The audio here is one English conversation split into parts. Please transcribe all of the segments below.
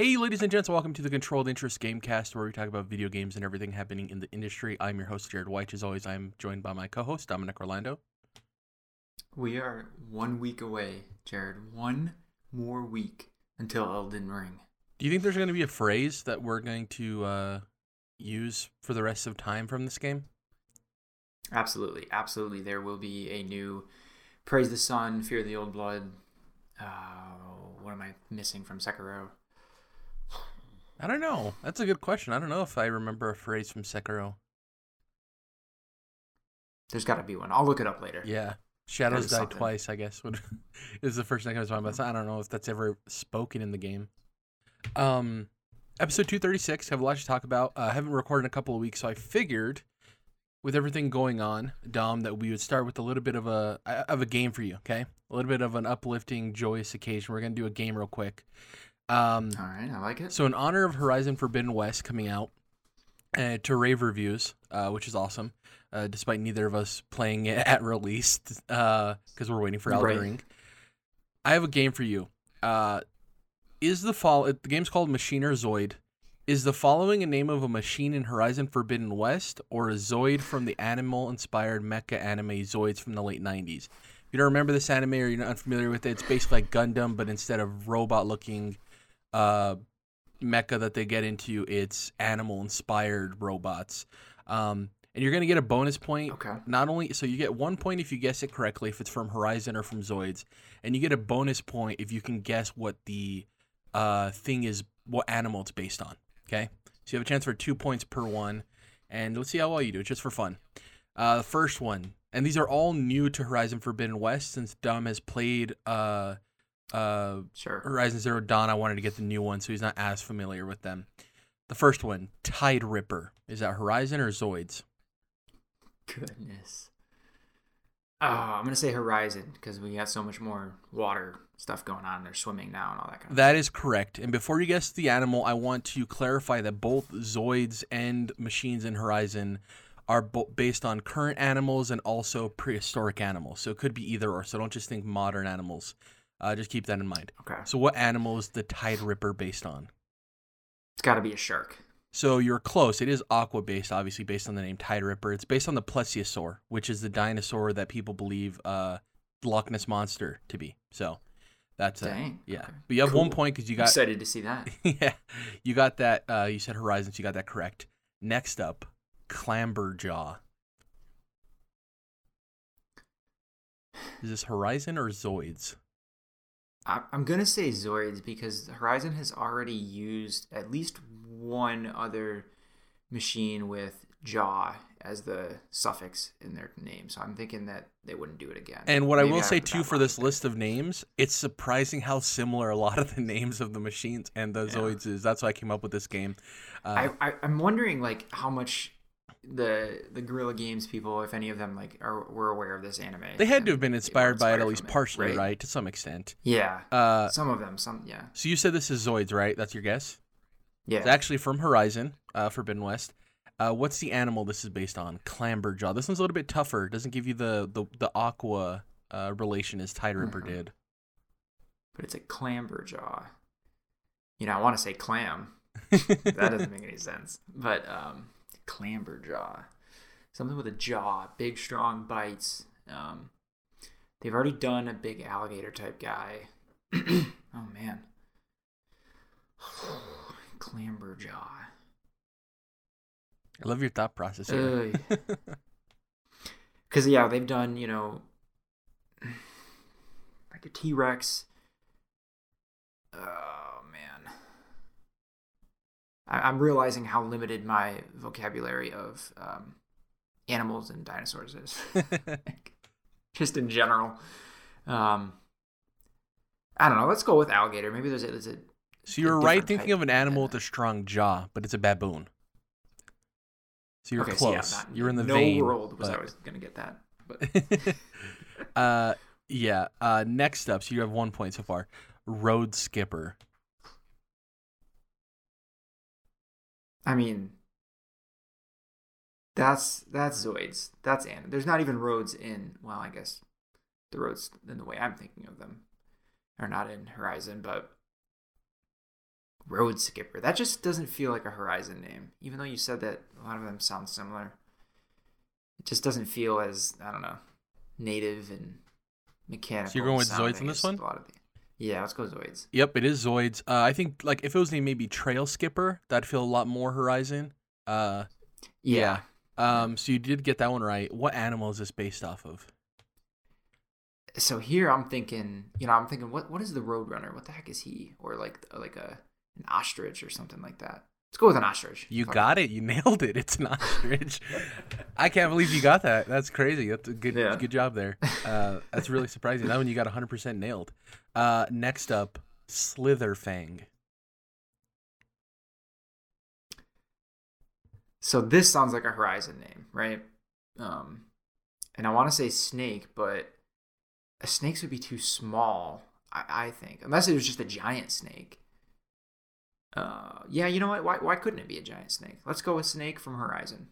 Hey, ladies and gents, welcome to the Controlled Interest Gamecast, where we talk about video games and everything happening in the industry. I'm your host, Jared White. As always, I'm joined by my co-host, Dominic Orlando. We are one week away, Jared. One more week until Elden Ring. Do you think there's going to be a phrase that we're going to uh, use for the rest of time from this game? Absolutely, absolutely. There will be a new praise the sun, fear the old blood. Uh, what am I missing from Sekiro? I don't know. That's a good question. I don't know if I remember a phrase from Sekiro. There's got to be one. I'll look it up later. Yeah. Shadows die something. twice, I guess. Would is the first thing comes to mind, but I don't know if that's ever spoken in the game. Um, episode two thirty six. Have a lot to talk about. Uh, I haven't recorded in a couple of weeks, so I figured, with everything going on, Dom, that we would start with a little bit of a of a game for you. Okay, a little bit of an uplifting, joyous occasion. We're gonna do a game real quick. Um, All right, I like it. so in honor of Horizon Forbidden West coming out uh, to rave reviews, uh, which is awesome, uh, despite neither of us playing it at release because we're waiting for Elden Right. Ring. I have a game for you. Uh, is the fall? The game's called Machiner Zoid. Is the following a name of a machine in Horizon Forbidden West, or a Zoid from the animal-inspired mecha anime Zoids from the late '90s? If you don't remember this anime or you're not unfamiliar with it, it's basically like Gundam, but instead of robot-looking uh, mecha that they get into, it's animal inspired robots. Um, and you're going to get a bonus point. Okay. Not only, so you get one point if you guess it correctly, if it's from Horizon or from Zoids. And you get a bonus point if you can guess what the uh, thing is, what animal it's based on. Okay. So you have a chance for two points per one. And let's see how well you do. Just for fun. Uh, the first one, and these are all new to Horizon Forbidden West since Dom has played uh, uh, Sure. Horizon Zero Dawn, I wanted to get the new one, so he's not as familiar with them. The first one, Tide Ripper. Is that Horizon or Zoids? Goodness. Oh, I'm gonna say Horizon because we got so much more water stuff going on. They're swimming now and all that kind of. Stuff. That is correct. And before you guess the animal, I want to clarify that both Zoids and machines in Horizon are bo- based on current animals and also prehistoric animals. So it could be either or. So don't just think modern animals. Uh, just keep that in mind. Okay. So what animal is the Tide Ripper based on? It's got to be a shark. So you're close. It is aqua based, obviously based on the name Tide Ripper. It's based on the plesiosaur, which is the dinosaur that people believe uh, the Loch Ness monster to be. So that's uh, Dang. yeah. okay. But you have one point because you got Excited to see that. yeah, you got that. Uh, you said Horizons. You got that correct. Next up, Clamberjaw. Is this Horizon or Zoids? I- I'm gonna say Zoids because Horizon has already used at least one other machine with jaw as the suffix in their name, so I'm thinking that they wouldn't do it again. And what I will have say too for this list of names, it's surprising how similar a lot of the names of the machines and the Yeah. Zoids is. That's why I came up with this game. Uh. I, I I'm wondering like how much the the Guerrilla Games people, if any of them like are were aware of this anime. they had to have been inspired by it at least partially, right? To some extent. Yeah. Uh, some of them, some yeah. so you said this is Zoids, right? That's your guess. Yeah. It's actually from Horizon, uh, Forbidden West. Uh, what's the animal this is based on? Clamberjaw. This one's a little bit tougher. It doesn't give you the the, the aqua uh, relation as Tide Ripper Mhm. did. but it's a clamberjaw. You know, I want to say clam. that doesn't make any sense. But um, clamberjaw, something with a jaw, big strong bites. Um, they've already done a big alligator type guy. oh man, clamberjaw. I love your thought process here. Because yeah, they've done you know like a T Rex. Oh man, I- I'm realizing how limited my vocabulary of um, animals and dinosaurs is. Just in general. Um, I don't know. Let's go with alligator. Maybe there's a, there's a so you're a right thinking type of an animal with a strong jaw, but it's a baboon. So you're okay, so yeah, close. not- you're in the vein. no vein. world was but- I was gonna get that. But uh, yeah. Uh, next up, so you have one point so far. Road skipper. I mean, that's that's Zoids. That's An. There's not even roads in. Well, I guess the roads in the way I'm thinking of them are not in Horizon, but Road Skipper. That just doesn't feel like a Horizon name, even though you said that a lot of them sound similar. It just doesn't feel as I don't know native and mechanical. So you're going with Zoids on this one? A lot of the, yeah, let's go Zoids. Yep, it is Zoids. Uh, I think like if it was named maybe Trail Skipper, that'd feel a lot more Horizon. Uh, Yeah. um, so you did get that one right. What animal is this based off of? So here I'm thinking, you know, I'm thinking, what what is the Roadrunner? What the heck is he? Or like like a an ostrich or something like that. Let's go with an ostrich. You Fuck got it. You nailed it. It's an ostrich. I can't believe you got that. That's crazy. That's a good Yeah. good job there. Uh, that's really surprising. That one you got 100% nailed. Uh, next up, Slitherfang. So this sounds like a Horizon name, right? Um, and I want to say snake, but a snakes would be too small. I, I think, unless it was just a giant snake. Uh, yeah, you know what? Why why couldn't it be a giant snake? Let's go with snake from Horizon.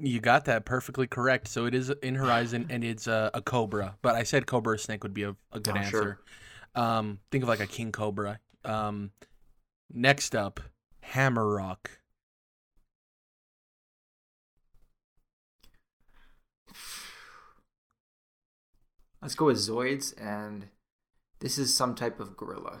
You got that perfectly correct. So it is in Horizon and it's a, a cobra. But I said cobra snake would be a, a good Oh, answer. sure. Um, think of like a king cobra. Um, next up, hammer rock. Let's go with Zoids, and this is some type of gorilla.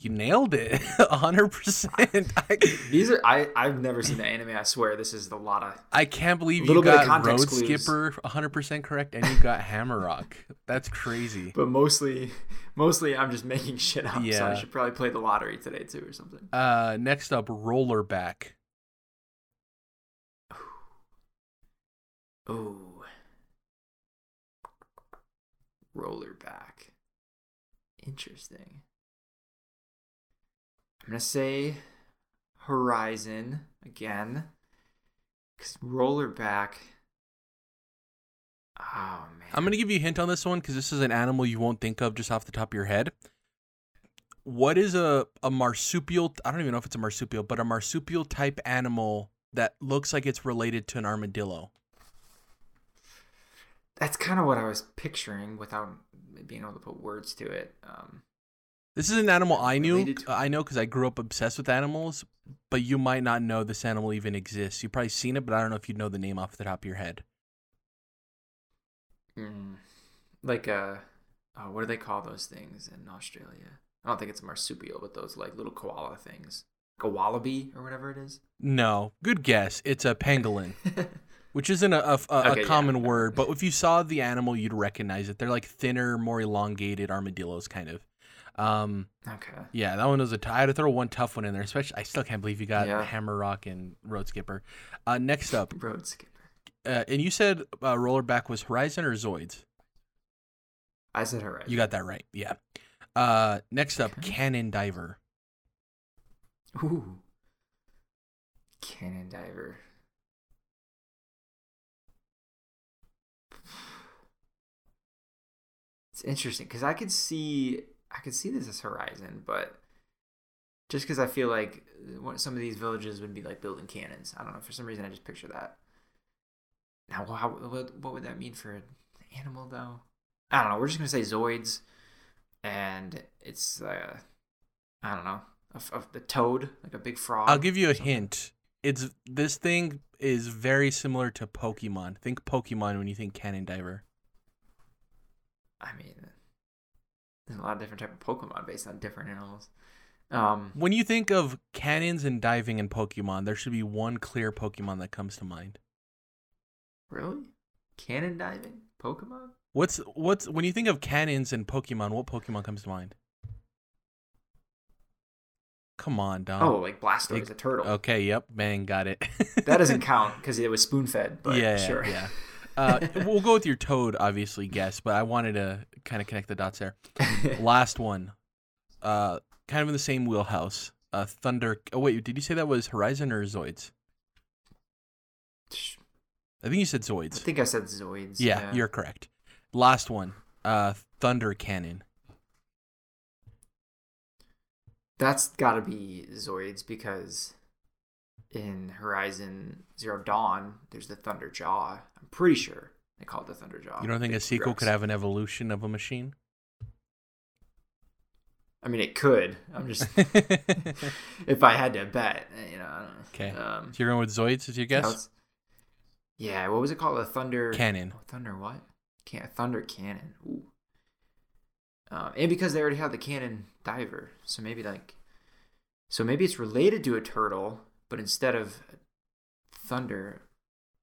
You nailed it, 100%. I, These are I I've never seen the anime. I swear this is a lot of I can't believe you Little bit of got Road context clues. Skipper 100% correct and you got Hammerrock. That's crazy. but mostly mostly I'm just making shit up. So Yeah. I should probably play the lottery today too or something. Uh, next up, Rollerback. Ooh. Rollerback. Interesting. I'm gonna say Horizon again. Cause rollerback. Oh man. I'm going to give you a hint on this one because this is an animal you won't think of just off the top of your head. What is a, a marsupial? I don't even know if it's a marsupial, but a marsupial type animal that looks like it's related to an armadillo. That's kind of what I was picturing without being able to put words to it. Um, This is an animal I knew. To- I know because I grew up obsessed with animals, but you might not know this animal even exists. You've probably seen it, but I don't know if you'd know the name off the top of your head. mm, like a, oh, what do they call those things in Australia? I don't think it's a marsupial, but those like little koala things, like a wallaby or whatever it is. No, good guess. It's a pangolin. which isn't a, a, a- a Okay, yeah. common word, but if you saw the animal, you'd recognize it. They're like thinner, more elongated armadillos, kind of. Um, okay. yeah, that one was a. T- I had to throw one tough one in there. Especially, I still can't believe you got Yeah. Hammerrock and Road Skipper. Uh, next up, Road skipper. uh, and you said uh, Rollerback was Horizon or Zoids. I said Horizon. You got that right. Yeah. Uh, next up, Okay. Cannon Diver. Ooh. Cannon diver. It's interesting because I could see I could see this as Horizon, but just because I feel like some of these villages would be like building cannons. I don't know for some reason I just picture that. Now, how, what, what would that mean for an animal though? I don't know. We're just gonna say Zoids, and it's uh, I don't know, of of the toad, like a big frog. I'll give you a hint. It's this thing is very similar to Pokemon. Think Pokemon when you think Cannon Diver. I mean, a lot of different type of Pokemon based on different animals. Um, When you think of cannons and diving in Pokemon, there should be one clear Pokemon that comes to mind. really, cannon diving Pokemon? What's what's when you think of cannons and Pokemon, what Pokemon comes to mind? Come on, Dom. oh, like Blastoise, big- a turtle. okay, yep, bang, got it. That doesn't count because it was spoon fed. But yeah, sure. yeah. Uh, we'll go with your Toad, obviously, guess, but I wanted to kind of connect the dots there. Last one, uh, kind of in the same wheelhouse. Uh, Thunder. Oh wait, did you say that was Horizon or Zoids? I think you said Zoids. I think I said Zoids. Yeah, you're correct. Last one, uh, Thunder Cannon. That's got to be Zoids because in Horizon Zero Dawn, there's the Thunder Jaw. I'm pretty sure they call it the Thunder Jaw. You don't think a sequel could have an evolution of a machine? I mean, it could. I'm just if I had to bet, you know. Okay. Um, so you're going with Zoids, is your guess? was- yeah. What was it called? A thunder Cannon. Oh, thunder what? Can thunder cannon. Ooh. Um, and because they already have the cannon diver, so maybe like, so maybe it's related to a turtle, but instead of thunder,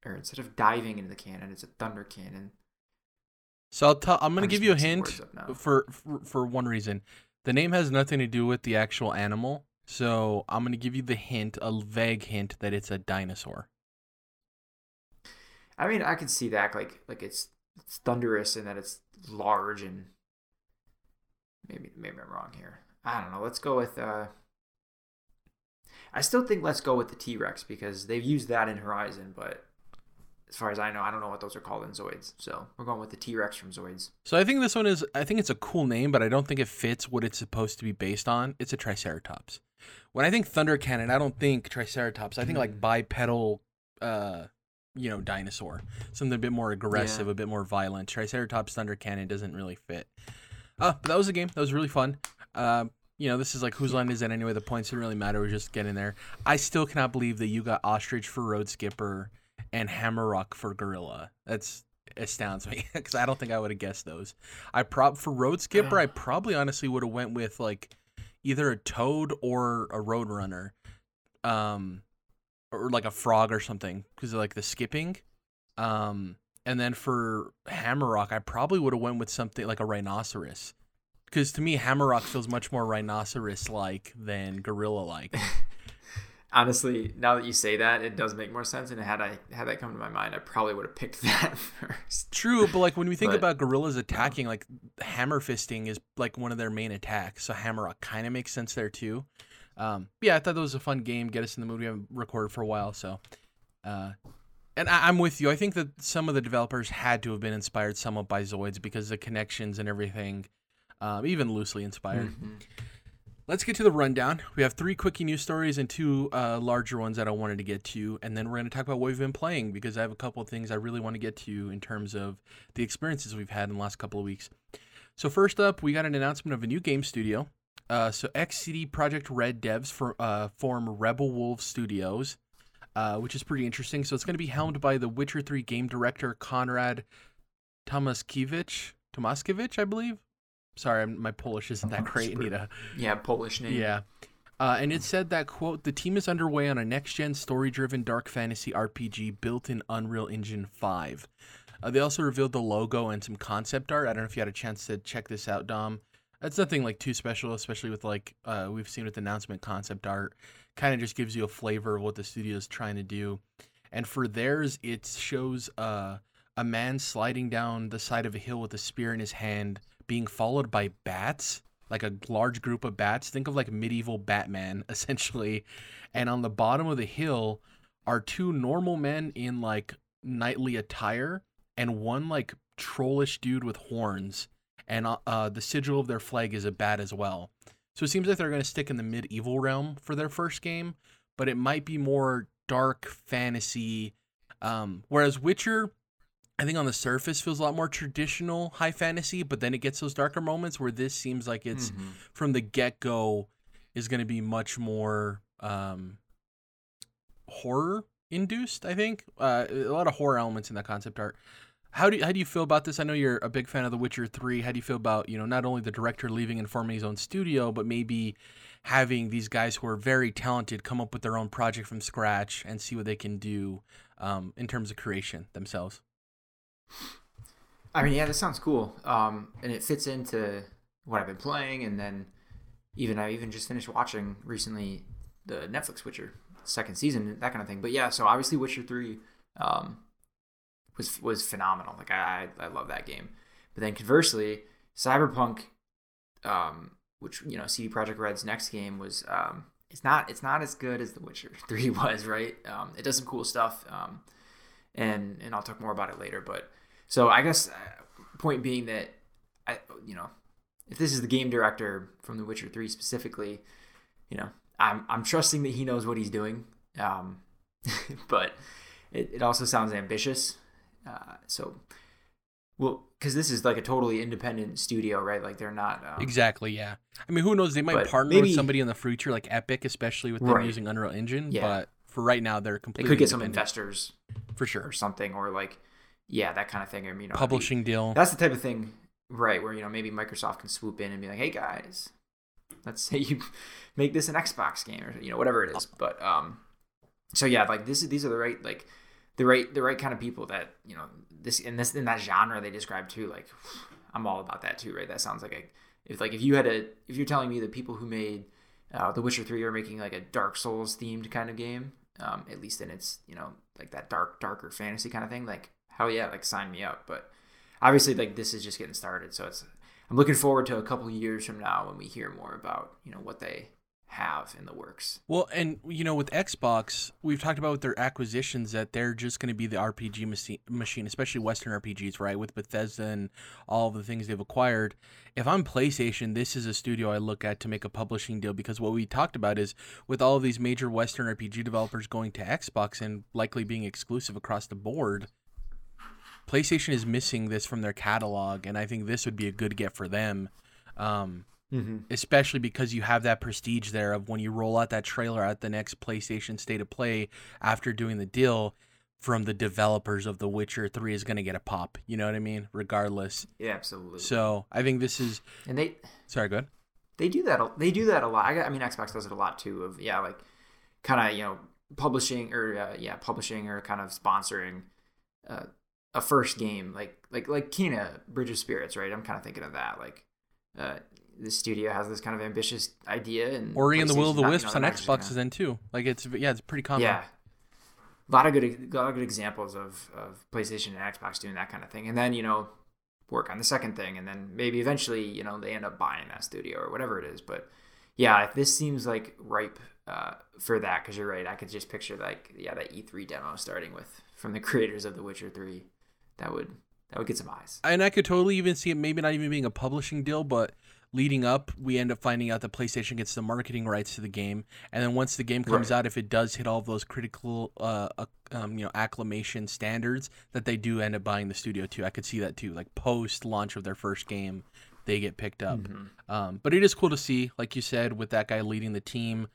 or instead of diving into the cannon, it's a thunder cannon. So I'll tell. I'm going I'm to give you a hint words up now. for, for for one reason. The name has nothing to do with the actual animal. So I'm going to give you the hint, a vague hint that it's a dinosaur. I mean, I can see that like like it's it's thunderous and that it's large and maybe maybe I'm wrong here. I don't know. Let's go with. uh I still think let's go with the T Rex because they've used that in Horizon, but as far as I know, I don't know what those are called in Zoids. So we're going with the T Rex from Zoids. So I think this one is. I think it's a cool name, but I don't think it fits what it's supposed to be based on. It's a Triceratops. When I think Thunder Cannon, I don't think Triceratops. I think like Mm. bipedal, uh, you know, dinosaur. Something a bit more aggressive, Yeah. a bit more violent. Triceratops Thunder Cannon doesn't really fit. Uh, but that was a game. That was really fun. Uh, you know, this is like whose line is it anyway? The points didn't really matter. We're just getting there. I still cannot believe that you got Ostrich for Road Skipper and Hammerrock for Gorilla. That's astounds me because I don't think I would have guessed those. I prob for Road Skipper, I probably honestly would have went with like either a Toad or a Roadrunner, um, or like a frog or something because of like the skipping. Um, and then for Hammerrock, I probably would have went with something like a rhinoceros. Because to me, Hammerrock feels much more rhinoceros-like than gorilla-like. Honestly, now that you say that, it does make more sense. And had I had that come to my mind, I probably would have picked that first. True, but like when we think But- about gorillas attacking, like hammer fisting is like one of their main attacks. So Hammerrock kind of makes sense there too. Um, yeah, I thought that was a fun game. Get us in the mood. We haven't recorded for a while, so. Uh, and I, I'm with you. I think that some of the developers had to have been inspired somewhat by Zoids because the connections and everything, um, even loosely inspired. Mhm. Let's get to the rundown. We have three quickie news stories and two uh, larger ones that I wanted to get to, and then we're going to talk about what we've been playing because I have a couple of things I really want to get to in terms of the experiences we've had in the last couple of weeks. So first up, we got an announcement of a new game studio. Uh, so ex-CD Projekt Red devs for uh, form Rebel Wolf Studios, uh, which is pretty interesting. So it's going to be helmed by the Witcher 3 game director Konrad Tomaszkiewicz, Tomaszkiewicz, I believe. Sorry, my Polish isn't that great. Super. Need a Yeah, Polish name. yeah. Uh, and it said that, quote, the team is underway on a next gen story driven dark fantasy RPG built in Unreal Engine 5. Uh, they also revealed the logo and some concept art. I don't know if you had a chance to check this out, Dom. That's nothing like too special, especially with like uh, we've seen with announcement concept art. Kind of just gives you a flavor of what the studio is trying to do. And for theirs, it shows uh, a man sliding down the side of a hill with a spear in his hand, being followed by bats, like a large group of bats. Think of like medieval Batman, essentially. And on the bottom of the hill are two normal men in like knightly attire and one like trollish dude with horns. And uh, uh, the sigil of their flag is a bat as well. So it seems like they're going to stick in the medieval realm for their first game, but it might be more dark fantasy. Um, whereas Witcher, I think on the surface feels a lot more traditional high fantasy, but then it gets those darker moments where this seems like it's Mhm. from the get go is going to be much more um, horror induced. I think uh, a lot of horror elements in that concept art. How do you, how do you feel about this? I know you're a big fan of The Witcher Three. How do you feel about you know not only the director leaving and forming his own studio, but maybe having these guys who are very talented come up with their own project from scratch and see what they can do um, in terms of creation themselves. I mean, yeah, this sounds cool. Um, and it fits into what I've been playing, and then even I even just finished watching recently the Netflix Witcher second season, that kind of thing. But yeah, so obviously Witcher three um, was was phenomenal. Like I I love that game. But then conversely, Cyberpunk, um, which you know CD Projekt Red's next game was um, it's not it's not as good as The Witcher three was. Right? Um, it does some cool stuff. Um, and and I'll talk more about it later. But so I guess uh, point being that I you know if this is the game director from The Witcher Three specifically, you know I'm I'm trusting that he knows what he's doing. Um, but it, it also sounds ambitious. Uh, so Well, because this is like a totally independent studio, right? Like they're not um, Exactly. Yeah. I mean, who knows? They might partner maybe- with somebody in the future, like Epic, especially with them Right. using Unreal Engine. Yeah. But for right now, they're They completely could get some investors for sure, or something, or like, yeah, that kind of thing. I mean, you know, Publishing deal. That's the type of thing, right? Where you know maybe Microsoft can swoop in and be like, "Hey guys, let's say you make this an Xbox game or you know whatever it is." But um, so yeah, like this is these are the right like the right the right kind of people that you know this in this in that genre they describe too. Like I'm all about that too, right? That sounds like a if like if you had a if you're telling me the people who made uh, The Witcher Three are making like a Dark Souls themed kind of game, um, at least in its you know like that dark darker fantasy kind of thing, like hell yeah, like sign me up. But obviously like this is just getting started so it's i'm looking forward to a couple years from now when we hear more about you know what they have in the works Well, and you know, with Xbox, we've talked about with their acquisitions that they're just going to be the RPG machi- machine, especially Western RPGs, right? With Bethesda and all the things they've acquired. If I'm PlayStation, this is a studio I look at to make a publishing deal because what we talked about is with all of these major Western RPG developers going to Xbox and likely being exclusive across the board, PlayStation is missing this from their catalog, and I think this would be a good get for them. Um, mm-hmm. especially because you have that prestige there of when you roll out that trailer at the next PlayStation State of Play after doing the deal from the developers of The Witcher 3 is going to get a pop. You know what I mean? Regardless. yeah absolutely So I think this is. and they Sorry, go ahead. they do that they do that a lot i, I mean xbox does it a lot too of yeah like kind of you know publishing or uh, yeah publishing or kind of sponsoring uh, a first game like like like Kena bridge of spirits right i'm kind of thinking of that like uh the studio has this kind of ambitious idea and Ori and the Will of the you Wisps know, on they're not just Xbox is in too. Like it's yeah, it's pretty common. Yeah. A lot of good, a lot of good examples of, of PlayStation and Xbox doing that kind of thing, and then you know, work on the second thing, and then maybe eventually you know they end up buying that studio or whatever it is. But yeah, this seems like ripe uh, for that because you're right. I could just picture like yeah that E3 demo starting with from the creators of The Witcher Three. That would that would get some eyes. And I could totally even see it maybe not even being a publishing deal, but leading up, we end up finding out that PlayStation gets the marketing rights to the game, and then once the game comes Right. out, if it does hit all of those critical, uh, um, you know, acclamation standards, that they do end up buying the studio too. I could see that too, like post launch of their first game, they get picked up. Mhm. Um, but it is cool to see, like you said, with that guy leading the team.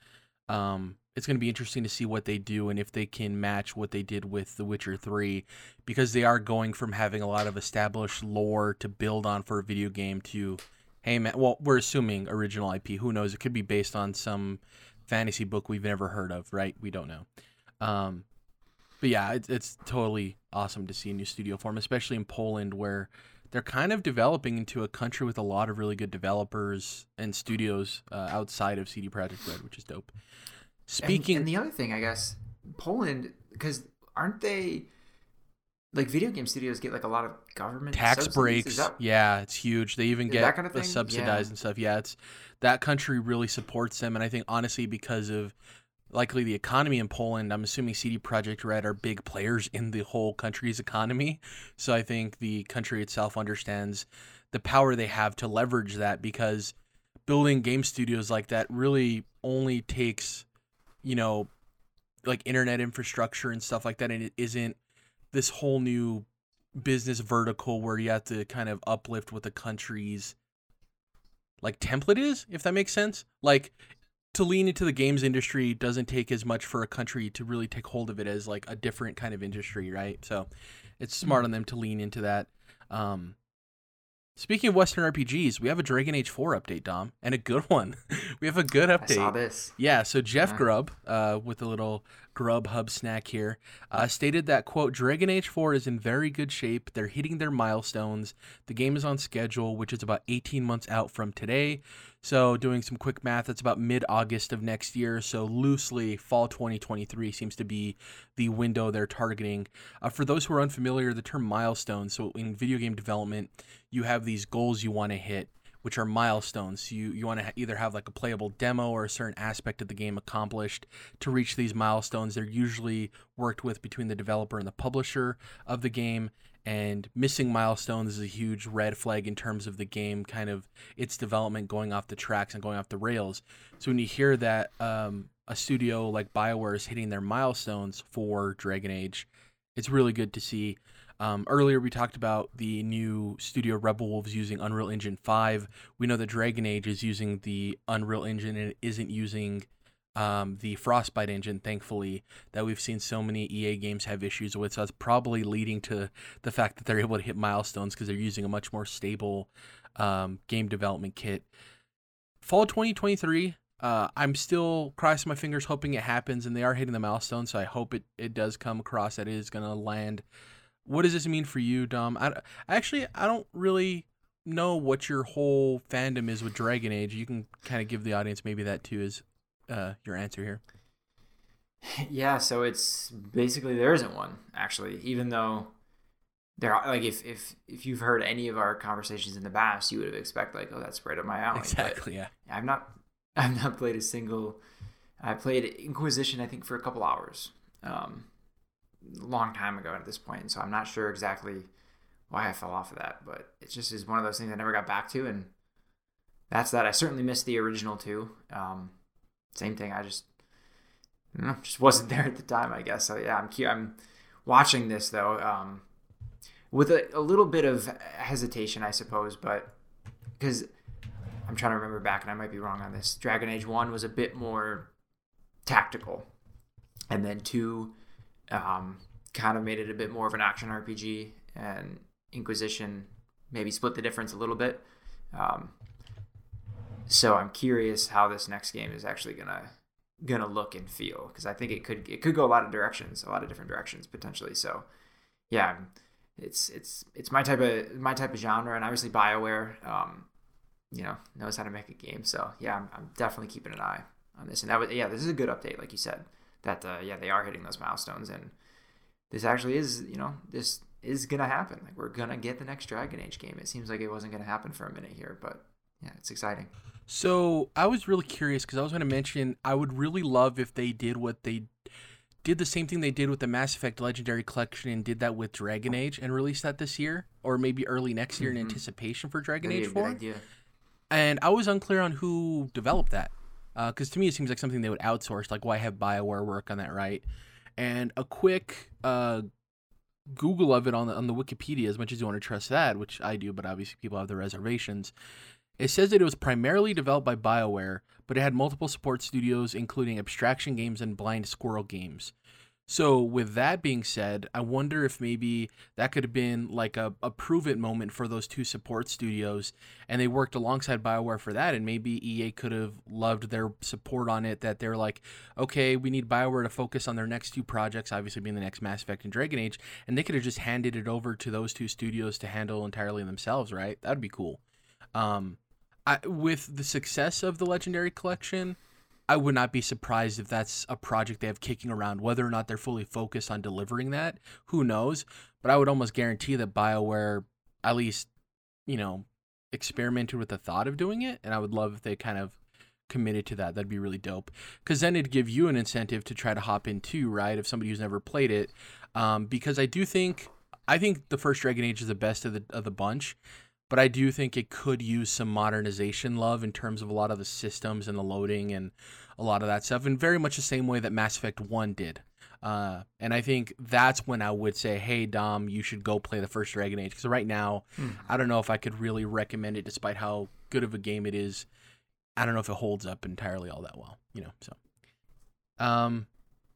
Um, it's going to be interesting to see what they do and if they can match what they did with The Witcher 3 because they are going from having a lot of established lore to build on for a video game to, hey, man, well, we're assuming original IP. Who knows? It could be based on some fantasy book we've never heard of, right? We don't know. Um, but yeah, it's, it's totally awesome to see a new studio form, especially in Poland where they're kind of developing into a country with a lot of really good developers and studios uh, outside of CD Projekt Red, which is dope. And- Speaking, and, the other thing, I guess, Poland, because aren't they like video game studios get like a lot of government tax subsidies? breaks, that- yeah, it's huge. They even get that kind of the subsidized Yeah. and stuff. Yeah, it's that country really supports them, and I think honestly because of likely the economy in Poland, I'm assuming CD Projekt Red are big players in the whole country's economy. So I think the country itself understands the power they have to leverage that because building game studios like that really only takes, you know, like internet infrastructure and stuff like that, and it isn't this whole new business vertical where you have to kind of uplift what the country's like template is, if that makes sense. Like to lean into the games industry doesn't take as much for a country to really take hold of it as like a different kind of industry, right? So it's smart on them to lean into that. Um, speaking of Western RPGs, we have a Dragon Age 4 update, Dom, and a good one. we have a good update. I saw this. Yeah, so Jeff Yeah. Grubb, uh, with a little Grub Hub snack here, uh, stated that quote Dragon Age 4 is in very good shape. They're hitting their milestones. The game is on schedule, which is about 18 months out from today. So, doing some quick math, that's about mid August of next year. So, loosely, fall 2023 seems to be the window they're targeting. Uh, for those who are unfamiliar, the term milestone. So, in video game development, you have these goals you want to hit which are milestones. You you want to either have like a playable demo or a certain aspect of the game accomplished to reach these milestones. They're usually worked with between the developer and the publisher of the game. And missing milestones is a huge red flag in terms of the game, kind of its development going off the tracks and going off the rails. So when you hear that um, a studio like Bioware is hitting their milestones for Dragon Age, it's really good to see. Um, earlier, we talked about the new studio Rebel Wolves using Unreal Engine 5. We know that Dragon Age is using the Unreal Engine and it isn't using um, the Frostbite engine, thankfully, that we've seen so many EA games have issues with. So that's probably leading to the fact that they're able to hit milestones because they're using a much more stable um, game development kit. Fall 2023, uh, I'm still crossing my fingers, hoping it happens, and they are hitting the milestone. So I hope it, it does come across that it is going to land what does this mean for you, Dom? I, actually I don't really know what your whole fandom is with Dragon Age. You can kind of give the audience maybe that too as uh, your answer here. Yeah, so it's basically there isn't one actually, even though there are like if if if you've heard any of our conversations in the past, you would have expected like, oh, that's right up my alley. Exactly. But yeah. I've not I've not played a single. I played Inquisition, I think, for a couple hours. Um, long time ago at this point, so I'm not sure exactly why I fell off of that, but it just is one of those things I never got back to, and that's that. I certainly missed the original too. Um, same thing. I just, know, just wasn't there at the time, I guess. So yeah, I'm I'm watching this though, um, with a, a little bit of hesitation, I suppose, but because I'm trying to remember back, and I might be wrong on this. Dragon Age One was a bit more tactical, and then two um, kind of made it a bit more of an action RPG, and Inquisition maybe split the difference a little bit. Um, so I'm curious how this next game is actually gonna gonna look and feel because I think it could it could go a lot of directions, a lot of different directions potentially. So yeah, it's it's it's my type of my type of genre, and obviously Bioware, um, you know, knows how to make a game. So yeah, I'm, I'm definitely keeping an eye on this. And that was yeah, this is a good update, like you said that uh, yeah they are hitting those milestones. And this actually is you know this is gonna happen. Like we're gonna get the next dragon age game. It seems like it wasn't gonna happen for a minute here but yeah it's exciting. So i was really curious because i was going to mention i would really love if they did what they did the same thing they did with the mass effect legendary collection and did that with dragon age and released that this year or maybe early next year mm-hmm. in anticipation for dragon That'd age 4 and i was unclear on who developed that because uh, to me it seems like something they would outsource. Like, why have Bioware work on that, right? And a quick uh, Google of it on the on the Wikipedia, as much as you want to trust that, which I do, but obviously people have their reservations. It says that it was primarily developed by BioWare, but it had multiple support studios, including Abstraction Games and Blind Squirrel Games. So, with that being said, I wonder if maybe that could have been like a, a prove it moment for those two support studios, and they worked alongside BioWare for that. And maybe EA could have loved their support on it, that they're like, okay, we need BioWare to focus on their next two projects, obviously being the next Mass Effect and Dragon Age, and they could have just handed it over to those two studios to handle entirely themselves, right? That'd be cool. Um, I, with the success of the Legendary Collection, I would not be surprised if that's a project they have kicking around. Whether or not they're fully focused on delivering that, who knows? But I would almost guarantee that BioWare, at least, you know, experimented with the thought of doing it. And I would love if they kind of committed to that. That'd be really dope. Because then it'd give you an incentive to try to hop in too, right? If somebody who's never played it. Um, because I do think, I think the first Dragon Age is the best of the of the bunch but I do think it could use some modernization love in terms of a lot of the systems and the loading and a lot of that stuff, in very much the same way that Mass Effect 1 did. Uh, and I think that's when I would say, hey, Dom, you should go play the first Dragon Age. Because right now, hmm. I don't know if I could really recommend it, despite how good of a game it is. I don't know if it holds up entirely all that well, you know. So, um,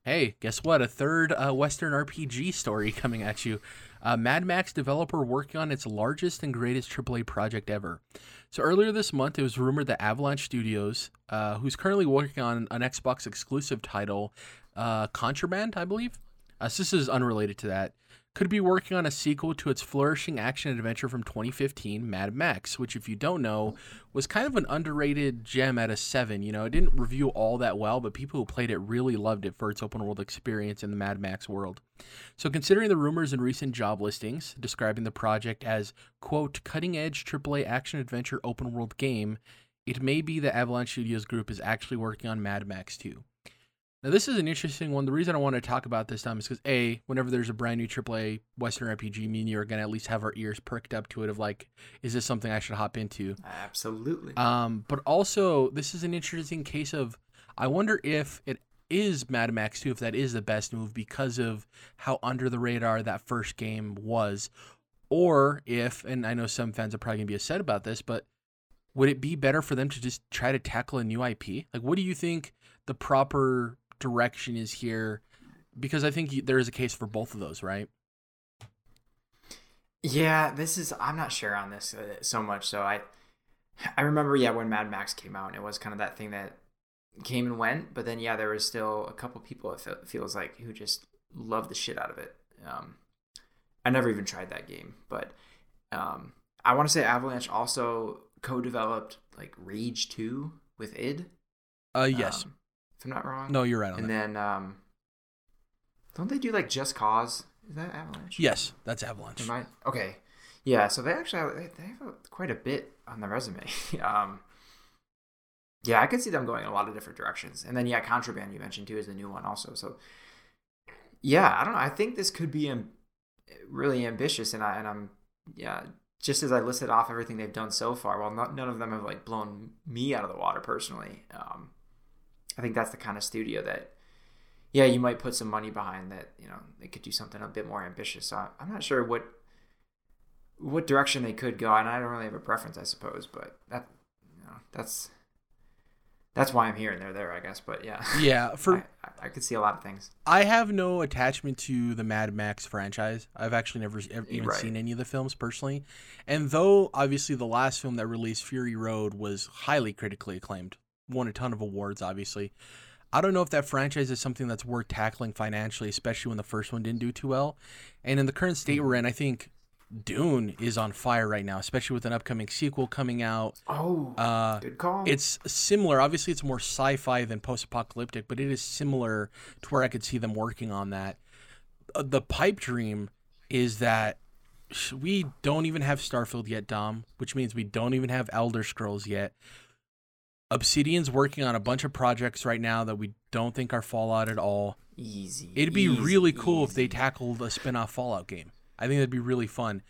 hey, guess what? A third uh, Western RPG story coming at you. Uh, Mad Max developer working on its largest and greatest AAA project ever. So earlier this month, it was rumored that Avalanche Studios, uh, who's currently working on an Xbox exclusive title, uh, Contraband, I believe. Uh, so this is unrelated to that could be working on a sequel to its flourishing action adventure from 2015, Mad Max, which, if you don't know, was kind of an underrated gem at a 7. You know, it didn't review all that well, but people who played it really loved it for its open world experience in the Mad Max world. So, considering the rumors and recent job listings describing the project as, quote, cutting edge AAA action adventure open world game, it may be that Avalanche Studios Group is actually working on Mad Max 2. Now, this is an interesting one. The reason I want to talk about this time is because a, whenever there's a brand new AAA Western RPG, me and you are gonna at least have our ears perked up to it of like, is this something I should hop into? Absolutely. Um, but also this is an interesting case of I wonder if it is Mad Max 2, if that is the best move because of how under the radar that first game was, or if, and I know some fans are probably gonna be upset about this, but would it be better for them to just try to tackle a new IP? Like, what do you think the proper direction is here? Because I think you, there is a case for both of those, right? Yeah, this is. I'm not sure on this uh, so much. So I, I remember, yeah, when Mad Max came out, and it was kind of that thing that came and went. But then, yeah, there was still a couple people. It feels like who just loved the shit out of it. Um, I never even tried that game, but um, I want to say Avalanche also co-developed like Rage Two with id. Uh, yes. Um, if I'm not wrong. No, you're right. and that. then, um, don't they do like Just Cause? Is that Avalanche? Yes, that's Avalanche. Am I? Okay. Yeah, so they actually have, they have a, quite a bit on the resume. um, yeah, I could see them going in a lot of different directions. And then yeah, Contraband you mentioned too is the new one also. So yeah, I don't know. I think this could be really ambitious, and I and I'm yeah. Just as I listed off everything they've done so far, well, not, none of them have like blown me out of the water personally. Um, I think that's the kind of studio that yeah, you might put some money behind that. You know, they could do something a bit more ambitious. So I'm not sure what what direction they could go, and I don't really have a preference, I suppose. But that, you know, that's that's why I'm here and they're there, I guess. But yeah, yeah, for I, I, I, could see a lot of things. I have no attachment to the Mad Max franchise. I've actually never even right. seen any of the films personally, and though obviously the last film that released, Fury Road, was highly critically acclaimed, won a ton of awards, obviously. I don't know if that franchise is something that's worth tackling financially, especially when the first one didn't do too well. And in the current state we're in, I think Dune is on fire right now, especially with an upcoming sequel coming out. Oh, uh, good call. It's similar. Obviously, it's more sci-fi than post-apocalyptic, but it is similar to where I could see them working on that. Uh, the pipe dream is that we don't even have Starfield yet, Dom, which means we don't even have Elder Scrolls yet. Obsidian's working on a bunch of projects right now that we don't think are Fallout at all. Easy. It'd be easy, really cool easy. if they tackled a spin-off Fallout game. I think that'd be really fun.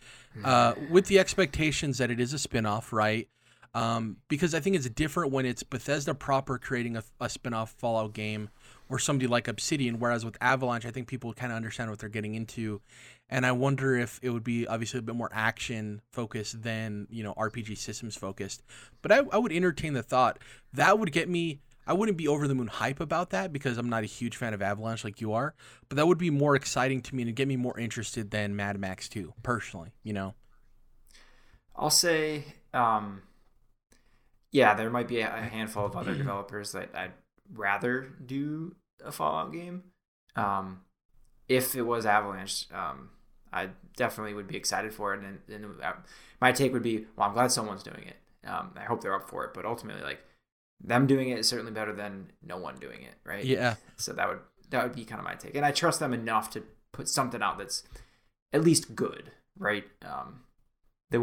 Uh, with the expectations that it is a spin-off, right? Um, because I think it's different when it's Bethesda proper creating a, a spin-off Fallout game or somebody like Obsidian. Whereas with Avalanche, I think people kind of understand what they're getting into, and I wonder if it would be obviously a bit more action focused than you know RPG systems focused. But I, I would entertain the thought that would get me. I wouldn't be over the moon hype about that because I'm not a huge fan of Avalanche like you are, but that would be more exciting to me and get me more interested than Mad Max 2, personally, you know. I'll say um yeah, there might be a handful of other developers that I'd rather do a Fallout game. Um, if it was Avalanche, um, I definitely would be excited for it. And, and my take would be, well, I'm glad someone's doing it. Um, I hope they're up for it. But ultimately, like them doing it is certainly better than no one doing it, right? Yeah. So that would that would be kind of my take, and I trust them enough to put something out that's at least good, right? Um,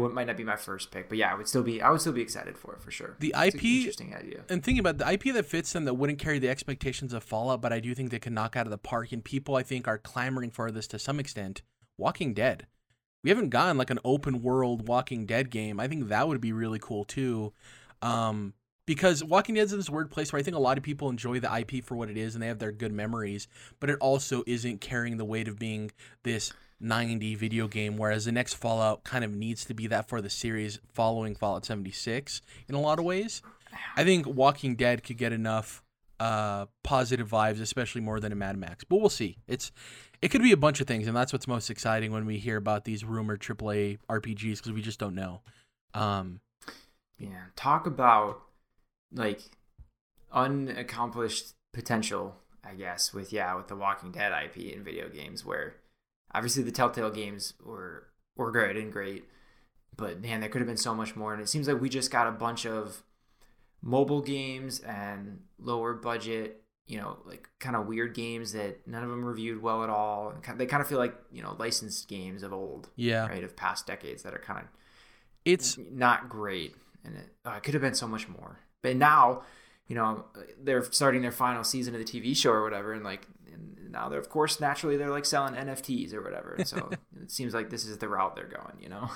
that might not be my first pick, but yeah, I would still be I would still be excited for it for sure. The it's IP, interesting idea. And thinking about the IP that fits them that wouldn't carry the expectations of Fallout, but I do think they can knock out of the park. And people I think are clamoring for this to some extent. Walking Dead. We haven't gotten like an open world Walking Dead game. I think that would be really cool too. Um, because Walking Dead's in this weird place where I think a lot of people enjoy the IP for what it is and they have their good memories, but it also isn't carrying the weight of being this 90 video game, whereas the next Fallout kind of needs to be that for the series following Fallout 76 in a lot of ways. I think Walking Dead could get enough uh, positive vibes, especially more than a Mad Max. But we'll see. It's it could be a bunch of things, and that's what's most exciting when we hear about these rumored AAA RPGs because we just don't know. Um, yeah, talk about like unaccomplished potential, I guess, with yeah, with the Walking Dead IP in video games where obviously the Telltale games were were good and great, but man, there could have been so much more. And it seems like we just got a bunch of mobile games and lower budget, you know, like kind of weird games that none of them reviewed well at all. They kind of feel like you know licensed games of old, yeah, right, of past decades that are kind of it's not great, and it, uh, oh, it could have been so much more. But now, you know, they're starting their final season of the TV show or whatever, and like and now they're of course naturally they're like selling NFTs or whatever. And so it seems like this is the route they're going, you know.